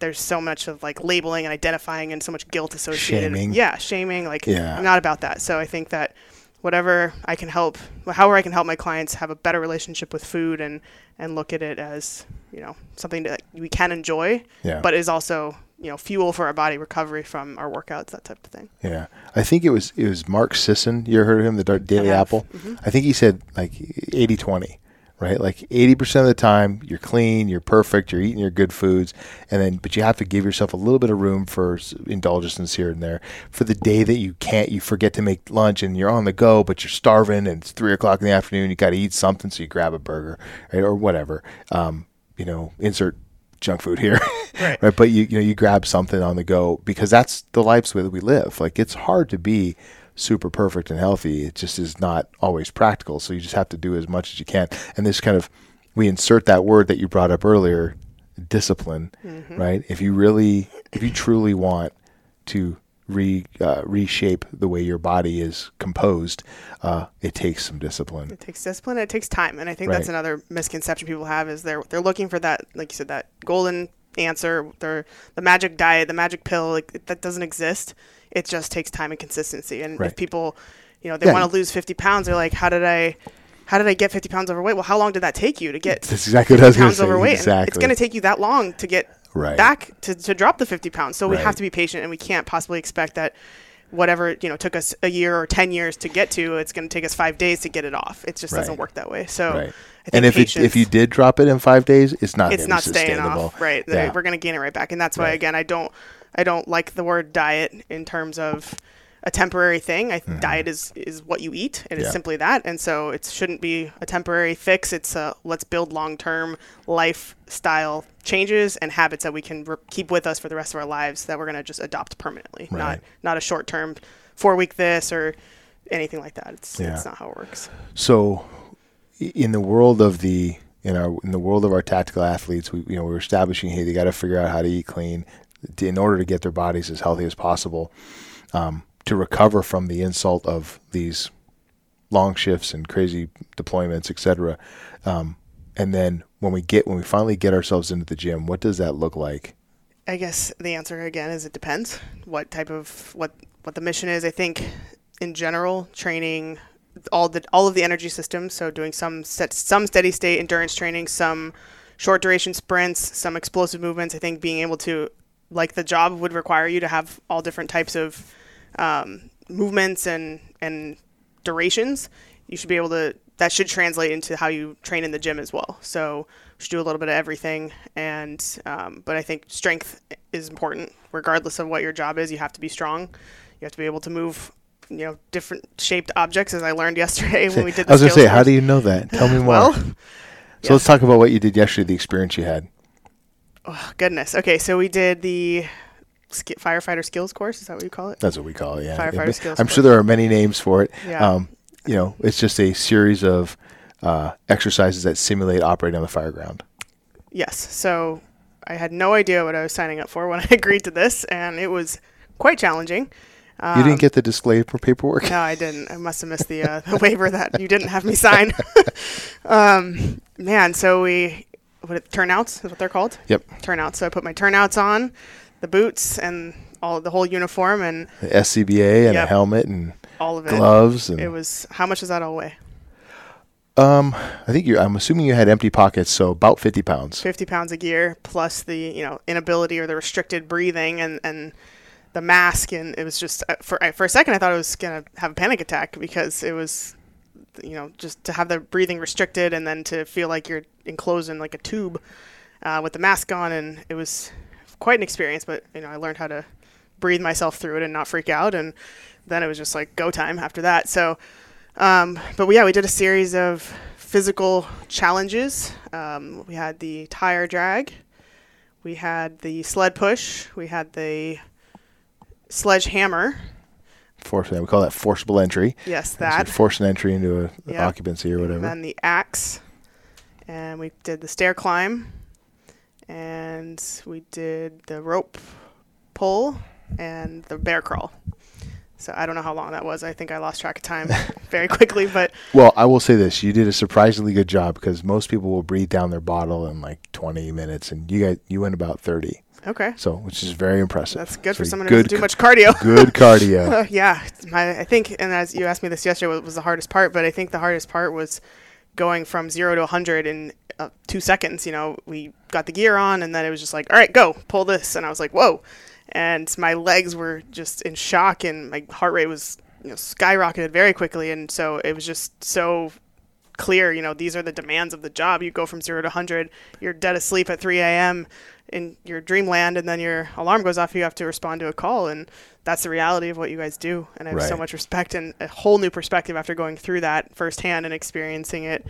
there's so much of like labeling and identifying and so much guilt associated. Shaming. Yeah, shaming like Yeah. I'm not about that. So I think that whatever I can help, however I can help my clients have a better relationship with food and and look at it as you know something that we can enjoy, Yeah. but is also you know fuel for our body, recovery from our workouts, that type of thing. Yeah, I think it was it was Mark Sisson. You heard of him, the Daily. Apple? Mm-hmm. I think he said like 80-20, right? Like eighty percent of the time you're clean, you're perfect, you're eating your good foods, and then but you have to give yourself a little bit of room for indulgences here and there. For the day that you can't, you forget to make lunch and you're on the go, but you're starving and it's three o'clock in the afternoon. You got to eat something, so you grab a burger right, or whatever. Um, you know, insert junk food here, Right. right? But you you know you grab something on the go because that's the lives that we live. Like it's hard to be super perfect and healthy. It just is not always practical. So you just have to do as much as you can. And this kind of we insert that word that you brought up earlier, discipline, right? If you really, if you truly want to re uh, reshape the way your body is composed, uh, it takes some discipline. It takes discipline. and It takes time, and I think that's another misconception people have is they're they're looking for that, like you said, that golden answer, the magic diet, the magic pill. Like that doesn't exist. It just takes time and consistency. And Right. if people, you know, they Yeah, want to lose 50 pounds, they're like, how did I? How did I get 50 pounds overweight? Well, how long did that take you to get That's exactly what I was 50 pounds say. overweight? Exactly. It's going to take you that long to get Right. back to, to drop the 50 pounds. So we Right. have to be patient and we can't possibly expect that whatever, you know, took us a year or 10 years to get to, it's going to take us five days to get it off. It just doesn't work that way. So Right. And if it, if you did drop it in five days, it's not it's not staying off. right. Yeah. we're going to gain it right back. And that's why Right. again i don't i don't like the word diet in terms of a temporary thing. I diet is is what you eat. And it is Mm-hmm. Simply that. And so it shouldn't be a temporary fix. It's a let's build long-term lifestyle changes and habits that we can re- keep with us for the rest of our lives that we're going to just adopt permanently. Right. not not a short-term four week this or anything like that. It's, Yeah. it's not how it works. So, in the world of the in our in the world of our tactical athletes, we you know we're establishing hey they got to figure out how to eat clean to, in order to get their bodies as healthy as possible, um, to recover from the insult of these long shifts and crazy deployments, etc. Um, and then when we get when we finally get ourselves into the gym, what does that look like? I guess the answer again is it depends what type of what what the mission is. I think in general, training all the all of the energy systems. So doing some set some steady state endurance training, some short duration sprints, some explosive movements. I think being able to like the job would require you to have all different types of um, movements and and durations. You should be able to. That should translate into how you train in the gym as well. So should do a little bit of everything. And um, but I think strength is important, regardless of what your job is. You have to be strong. You have to be able to move. You know, different shaped objects, as I learned yesterday when we did. The I was going to say, how do you know that? Tell me more. Well, so yeah. let's talk about what you did yesterday, the experience you had. oh, goodness. Okay, so we did the sk- firefighter skills course. Is that what you call it? That's what we call it. Yeah, Firefighter Skills. I'm skills sure there are many names for it. Yeah. Um, you know, it's just a series of uh, exercises that simulate operating on the fire ground. Yes. So I had no idea what I was signing up for when I agreed to this, and it was quite challenging. You didn't get the display for paperwork. Um, No, I didn't. I must have missed the, uh, the waiver that you didn't have me sign. um, man, so we what it, turnouts is what they're called. Yep. Turnouts. So I put my turnouts on, the boots, and all the whole uniform and The SCBA and a helmet and all of it. gloves and It was how much does that all weigh? um, I think you. I'm assuming you had empty pockets, so about 50 pounds. 50 pounds of gear plus the you know inability or the restricted breathing and and the mask and it was just uh, for for a second I thought I was gonna have a panic attack because it was you know just to have the breathing restricted and then to feel like you're enclosed in like a tube uh, with the mask on. And it was quite an experience but you know I learned how to breathe myself through it and not freak out. And then it was just like go time after that. So um, but yeah, we did a series of physical challenges. Um, we had the tire drag, we had the sled push, we had the sledgehammer. Force, we call that forcible entry. Yes, So that. force an entry into a Yep. occupancy or whatever. And then the axe, and we did the stair climb, and we did the rope pull and the bear crawl. So I don't know how long that was. I think I lost track of time very quickly, but Well, I will say this: you did a surprisingly good job because most people will breathe down their bottle in like 20 minutes, and you got you went about 30. Okay. So, which is very impressive. That's good for So someone who doesn't do much cardio. Good cardio. Uh, yeah, my, I think, and as you asked me this yesterday, what was the hardest part? But I think the hardest part was going from zero to 100 in uh, two seconds. You know, we got the gear on, and then it was just like, all right, go, pull this. And I was like, whoa. And my legs were just in shock, and my heart rate was, you know, skyrocketed very quickly. And so it was just so clear, you know, these are the demands of the job. You go from zero to 100, you're dead asleep at 3 a.m. in your dreamland, and then your alarm goes off, you have to respond to a call. And that's the reality of what you guys do. And I have so much respect and a whole new perspective after going through that firsthand and experiencing it.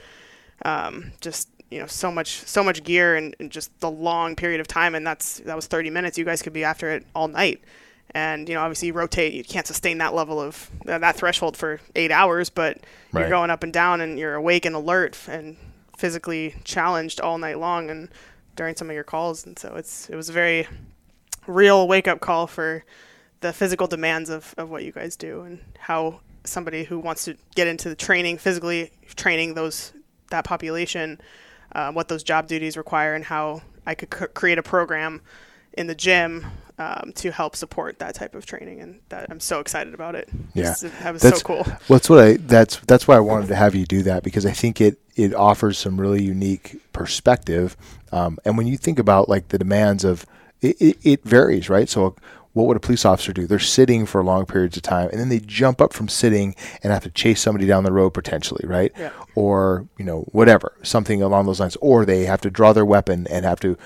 Um, just, you know, so much, so much gear and, and just the long period of time. And that's, that was 30 minutes. You guys could be after it all night. And, you know, obviously you rotate, you can't sustain that level of uh, that threshold for eight hours, but Right. you're going up and down and you're awake and alert and physically challenged all night long and during some of your calls. And so it's, it was a very real wake up call for the physical demands of, of what you guys do and how somebody who wants to get into the training, physically training those, that population, uh, what those job duties require and how I could c- create a program in the gym um, to help support that type of training, and that I'm so excited about it. Yeah, that was that's so cool. Well, that's what I that's that's why I wanted to have you do that because I think it it offers some really unique perspective. Um, and when you think about like the demands of it, it, it varies, right? So what would a police officer do? They're sitting for long periods of time, and then they jump up from sitting and have to chase somebody down the road potentially, right? Yeah. Or you know whatever, something along those lines. Or they have to draw their weapon and have to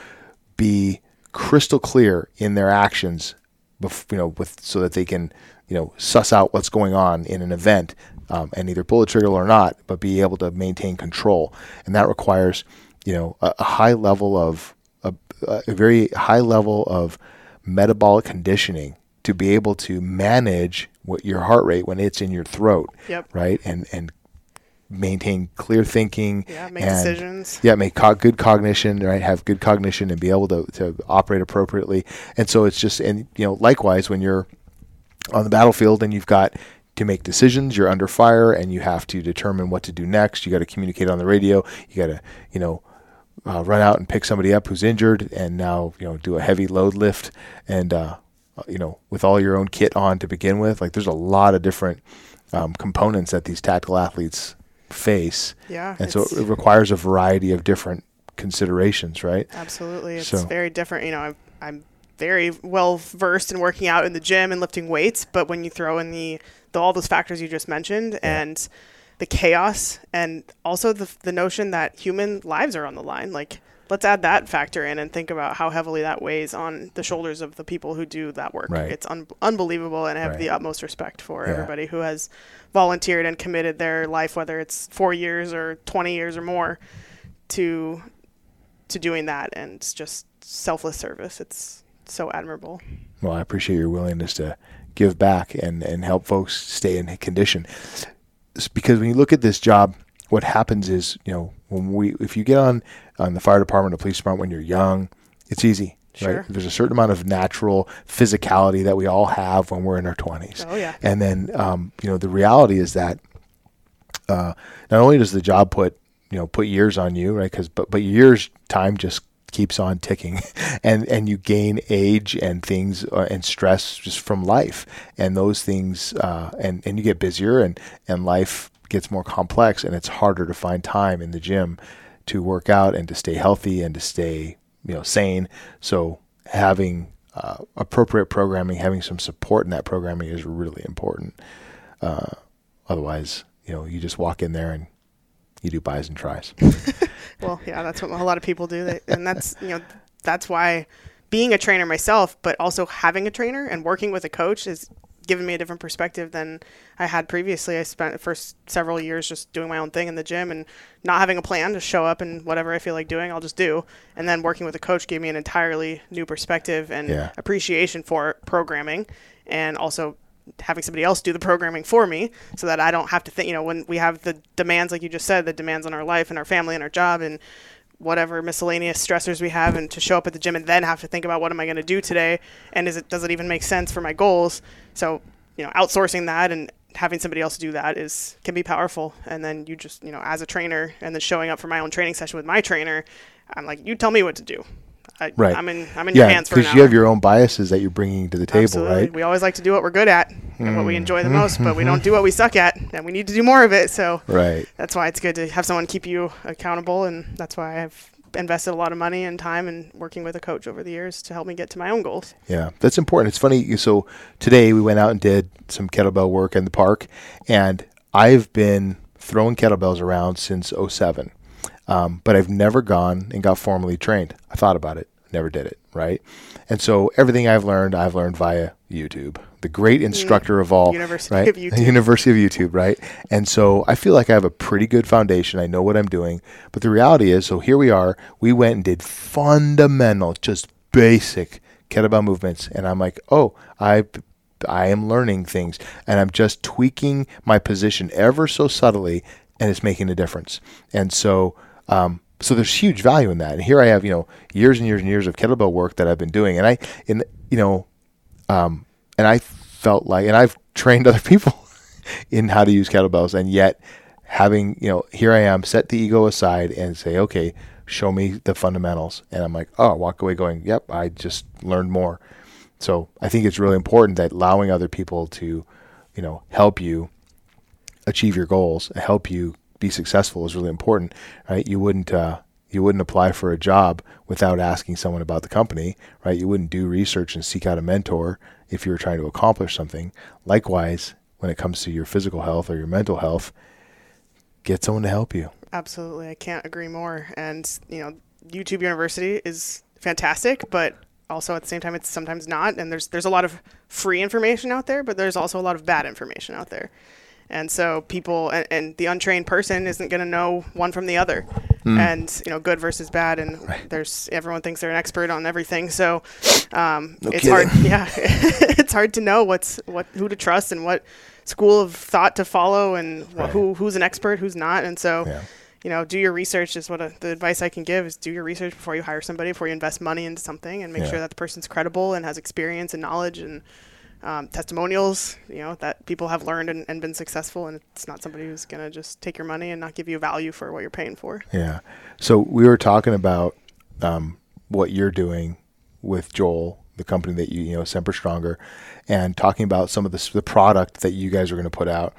be crystal clear in their actions, bef- you know, with so that they can you know suss out what's going on in an event um, and either pull the trigger or not, but be able to maintain control, and that requires you know a, a high level of a, a very high level of metabolic conditioning to be able to manage what your heart rate when it's in your throat, Yep. right, and and maintain clear thinking, Yeah, make and- decisions. yeah, make co- good cognition, right? Have good cognition and be able to, to operate appropriately. And so it's just, and you know, likewise, when you're on the battlefield and you've got to make decisions, you're under fire and you have to determine what to do next. You got to communicate on the radio. You got to, you know, uh, run out and pick somebody up who's injured and now, you know, do a heavy load lift and, uh, you know, with all your own kit on to begin with. Like there's a lot of different um, components that these tactical athletes face. Yeah, And so it requires a variety of different considerations, right? Absolutely, it's So- very different. You know, I'm, I'm very well versed in working out in the gym and lifting weights, but when you throw in the, the all those factors you just mentioned and the chaos and also the the notion that human lives are on the line, like let's add that factor in and think about how heavily that weighs on the shoulders of the people who do that work. Right. It's un- unbelievable, and I have Right. the utmost respect for Yeah. everybody who has volunteered and committed their life, whether it's four years or twenty years or more, to to doing that and it's just selfless service. It's so admirable. Well, I appreciate your willingness to give back and, and help folks stay in condition. It's because when you look at this job, what happens is, you know, when we if you get on on the fire department or police department when you're young, it's easy. Sure. Right? There's a certain amount of natural physicality that we all have when we're in our 20s. Oh, yeah. And then, um, you know, the reality is that uh, not only does the job put you know put years on you, right? Because but but years time just keeps on ticking, and and you gain age and things uh, and stress just from life, and those things uh, and and you get busier and and life gets more complex, and it's harder to find time in the gym to work out and to stay healthy and to stay you know sane. So having uh, appropriate programming, having some support in that programming is really important. Uh, otherwise, you know, you just walk in there and you do bis and tris. Well, yeah, that's what a lot of people do, and that's you know that's why being a trainer myself, but also having a trainer and working with a coach is given me a different perspective than I had previously. I spent the first several years just doing my own thing in the gym and not having a plan to show up and whatever I feel like doing, I'll just do. And then working with a coach gave me an entirely new perspective and Yeah. appreciation for programming and also having somebody else do the programming for me so that I don't have to think, you know, when we have the demands, like you just said, the demands on our life and our family and our job and whatever miscellaneous stressors we have and to show up at the gym and then have to think about what am I going to do today and is it does it even make sense for my goals so you know outsourcing that and having somebody else do that is can be powerful and then you just you know as a trainer and then showing up for my own training session with my trainer I'm like you tell me what to do I, Right. I'm in I'm in your yeah, hands for an because you have your own biases that you're bringing to the table, Absolutely. right? We always like to do what we're good at and what we enjoy the most, but we don't do what we suck at, and we need to do more of it. So Right. that's why it's good to have someone keep you accountable, and that's why I've invested a lot of money and time in working with a coach over the years to help me get to my own goals. Yeah, that's important. It's funny. So today we went out and did some kettlebell work in the park, and I've been throwing kettlebells around since 07, um, but I've never gone and got formally trained. I thought about it, never did it, right? And so everything I've learned, I've learned via YouTube, the great instructor of all, University right? of YouTube. University of YouTube, right? And so I feel like I have a pretty good foundation. I know what I'm doing. But the reality is, so here we are. We went and did fundamental, just basic kettlebell movements, and I'm like, oh, I. I am learning things and I'm just tweaking my position ever so subtly and it's making a difference. And so, um, so there's huge value in that. And here I have, you know, years and years and years of kettlebell work that I've been doing. And I, in, you know, um, and I felt like, and I've trained other people in how to use kettlebells, and yet having, you know, here I am, set the ego aside and say, okay, show me the fundamentals, and I'm like, oh, walk away going, yep, I just learned more, so I think it's really important that allowing other people to, you know, help you achieve your goals, help you be successful is really important, right? You wouldn't uh, you wouldn't apply for a job without asking someone about the company, right? You wouldn't do research and seek out a mentor if you're trying to accomplish something. Likewise, when it comes to your physical health or your mental health, get someone to help you. Absolutely. I can't agree more. And, you know, YouTube University is fantastic, but also at the same time it's sometimes not and there's there's a lot of free information out there, but there's also a lot of bad information out there. And so people and, and the untrained person isn't going to know one from the other. Mm. And you know, good versus bad and right. there's everyone thinks they're an expert on everything. So um, no it's kidding. hard yeah. it's hard to know what's what who to trust and what school of thought to follow and right. who who's an expert, who's not. And so yeah you know, do your research is what a, the advice I can give is do your research before you hire somebody, before you invest money into something, and make yeah. sure that the person's credible and has experience and knowledge and um, testimonials, you know, that people have learned and, and been successful, and it's not somebody who's going to just take your money and not give you value for what you're paying for. Yeah. So we were talking about um, what you're doing with Joel, the company that you, you know, Semper Stronger, and talking about some of the, the product that you guys are going to put out.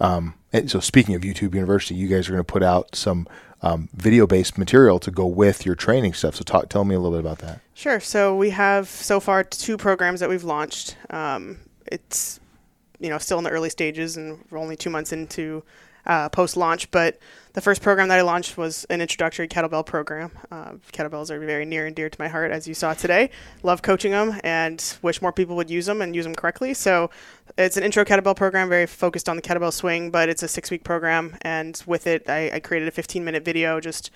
Um, and so speaking of YouTube University, you guys are going to put out some um, video-based material to go with your training stuff. So talk, tell me a little bit about that. Sure. So we have so far two programs that we've launched. Um, it's you know still in the early stages, and we're only two months into uh, post launch. But the first program that I launched was an introductory kettlebell program. Uh, kettlebells are very near and dear to my heart, as you saw today. Love coaching them and wish more people would use them and use them correctly. So it's an intro kettlebell program, very focused on the kettlebell swing, but it's a six week program. And with it, I, I created a 15 minute video just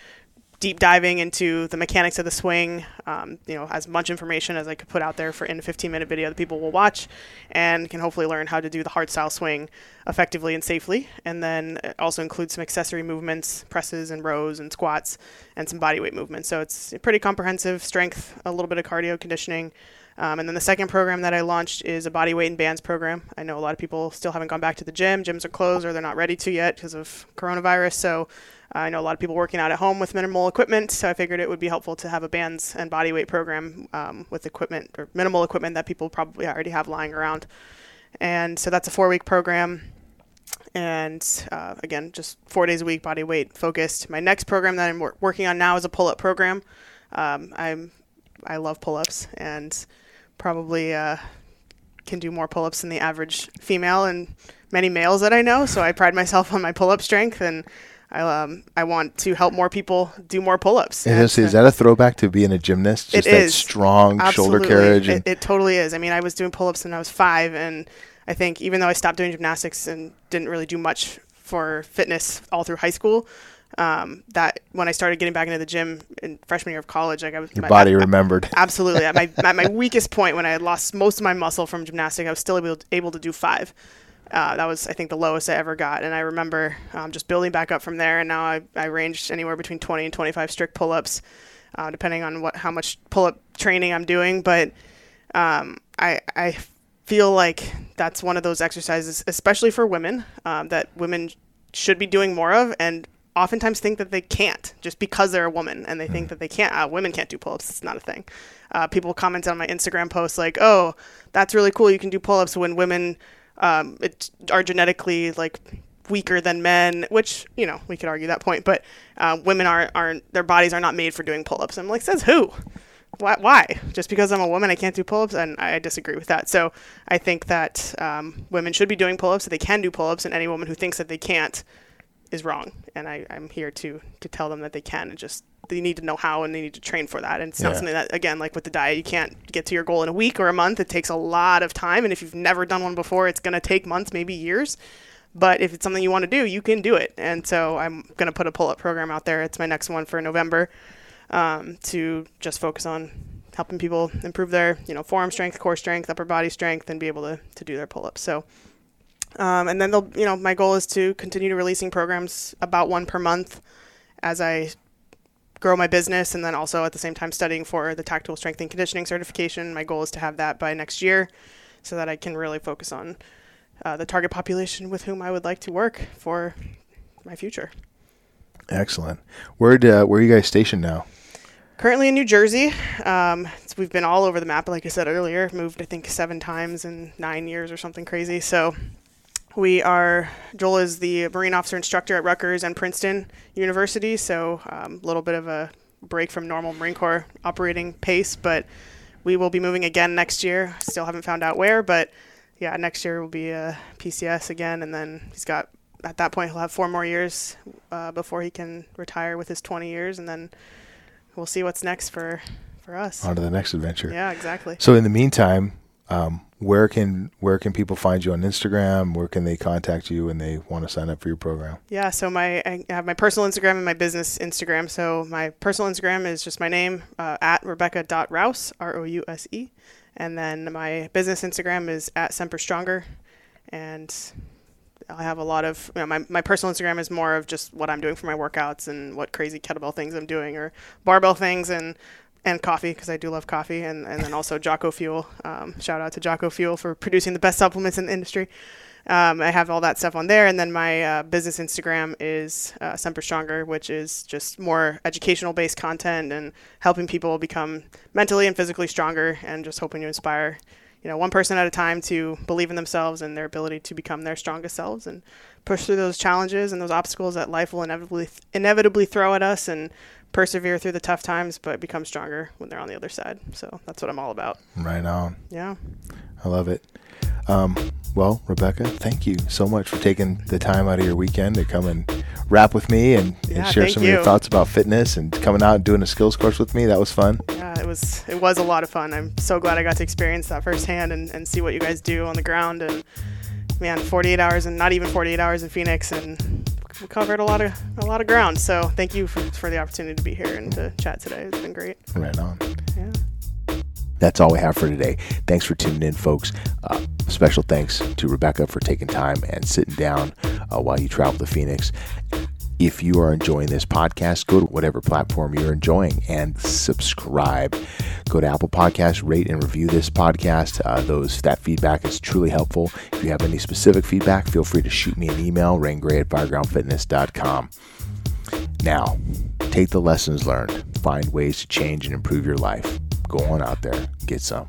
deep diving into the mechanics of the swing, um, you know, as much information as I could put out there for in a 15 minute video that people will watch and can hopefully learn how to do the hard style swing effectively and safely. And then also include some accessory movements, presses and rows and squats and some body weight movements. So it's pretty comprehensive strength, a little bit of cardio conditioning. Um, and then the second program that I launched is a body weight and bands program. I know a lot of people still haven't gone back to the gym. Gyms are closed or they're not ready to yet because of coronavirus. So I know a lot of people working out at home with minimal equipment, so I figured it would be helpful to have a bands and body weight program um, with equipment or minimal equipment that people probably already have lying around. And so that's a four week program. And uh, again, just four days a week, body weight focused. My next program that I'm wor- working on now is a pull up program. Um, I'm I love pull ups and probably uh, can do more pull ups than the average female and many males that I know. So I pride myself on my pull up strength and I um I want to help more people do more pull-ups. Is, is that a throwback to being a gymnast? Just it that is. strong Absolutely. shoulder carriage. It, it, totally is. I mean, I was doing pull-ups when I was five, and I think even though I stopped doing gymnastics and didn't really do much for fitness all through high school, um, that when I started getting back into the gym in freshman year of college, like I was your my, body remembered. Absolutely, at my at my weakest point when I had lost most of my muscle from gymnastics, I was still able to, able to do five. Uh, that was, I think, the lowest I ever got. And I remember um, just building back up from there. And now I, I ranged anywhere between 20 and 25 strict pull ups, uh, depending on what how much pull up training I'm doing. But um, I, I feel like that's one of those exercises, especially for women, um, that women should be doing more of. And oftentimes think that they can't just because they're a woman and they think mm. that they can't uh, women can't do pull-ups it's not a thing uh, people comment on my instagram posts like oh that's really cool you can do pull-ups when women um, it, are genetically like weaker than men, which you know we could argue that point. But uh, women are aren't their bodies are not made for doing pull-ups. I'm like, says who? Why? Why? Just because I'm a woman, I can't do pull-ups, and I disagree with that. So I think that um, women should be doing pull-ups. So they can do pull-ups, and any woman who thinks that they can't is wrong. And I, I'm here to to tell them that they can, and just they need to know how and they need to train for that. And it's not something that, again, like with the diet, you can't get to your goal in a week or a month. It takes a lot of time. And if you've never done one before, it's going to take months, maybe years. But if it's something you want to do, you can do it. And so I'm going to put a pull up program out there. It's my next one for November um, to just focus on helping people improve their, you know, forearm strength, core strength, upper body strength, and be able to, to do their pull ups. So, um, and then they'll, you know, my goal is to continue to releasing programs about one per month as I grow my business and then also at the same time studying for the tactical strength and conditioning certification. My goal is to have that by next year so that I can really focus on uh, the target population with whom I would like to work for my future. Excellent. Where uh, where are you guys stationed now? Currently in New Jersey. Um, we've been all over the map, like I said earlier. Moved, I think, seven times in nine years or something crazy. So we are, Joel is the Marine Officer Instructor at Rutgers and Princeton University. So a um, little bit of a break from normal Marine Corps operating pace, but we will be moving again next year. Still haven't found out where, but yeah, next year will be a PCS again, and then he's got at that point he'll have four more years uh, before he can retire with his 20 years, and then we'll see what's next for for us. On to the next adventure. Yeah, exactly. So in the meantime, um, where can where can people find you on Instagram? Where can they contact you when they want to sign up for your program? Yeah, so my I have my personal Instagram and my business Instagram. So my personal Instagram is just my name uh, at Rebecca.rouse, R O U S E. And then my business Instagram is at Semper Stronger. And I have a lot of you know, my my personal Instagram is more of just what I'm doing for my workouts and what crazy kettlebell things I'm doing or barbell things and and coffee because I do love coffee and, and then also Jocko Fuel. Um, shout out to Jocko Fuel for producing the best supplements in the industry. Um, I have all that stuff on there, and then my uh, business Instagram is uh, Semper Stronger, which is just more educational based content and helping people become mentally and physically stronger, and just hoping to inspire, you know, one person at a time to believe in themselves and their ability to become their strongest selves and push through those challenges and those obstacles that life will inevitably inevitably throw at us and persevere through the tough times, but become stronger when they're on the other side. So that's what I'm all about. Right on. Yeah. I love it. Um, well, Rebecca, thank you so much for taking the time out of your weekend to come and rap with me and, Yeah, and share some of your thoughts about fitness and coming out and doing a skills course with me. That was fun. Yeah, it was it was a lot of fun. I'm so glad I got to experience that firsthand and, and see what you guys do on the ground and man, 48 hours and not even 48 hours in Phoenix and we covered a lot of a lot of ground. So thank you for, for the opportunity to be here and to chat today. It's been great. Right on. Yeah. That's all we have for today. Thanks for tuning in, folks. Uh, special thanks to Rebecca for taking time and sitting down uh, while you travel to Phoenix. If you are enjoying this podcast, go to whatever platform you're enjoying and subscribe. Go to Apple Podcasts, rate and review this podcast. Uh, those that feedback is truly helpful. If you have any specific feedback, feel free to shoot me an email, raynegray at firegroundfitness.com. Now, take the lessons learned, find ways to change and improve your life. Go on out there, get some.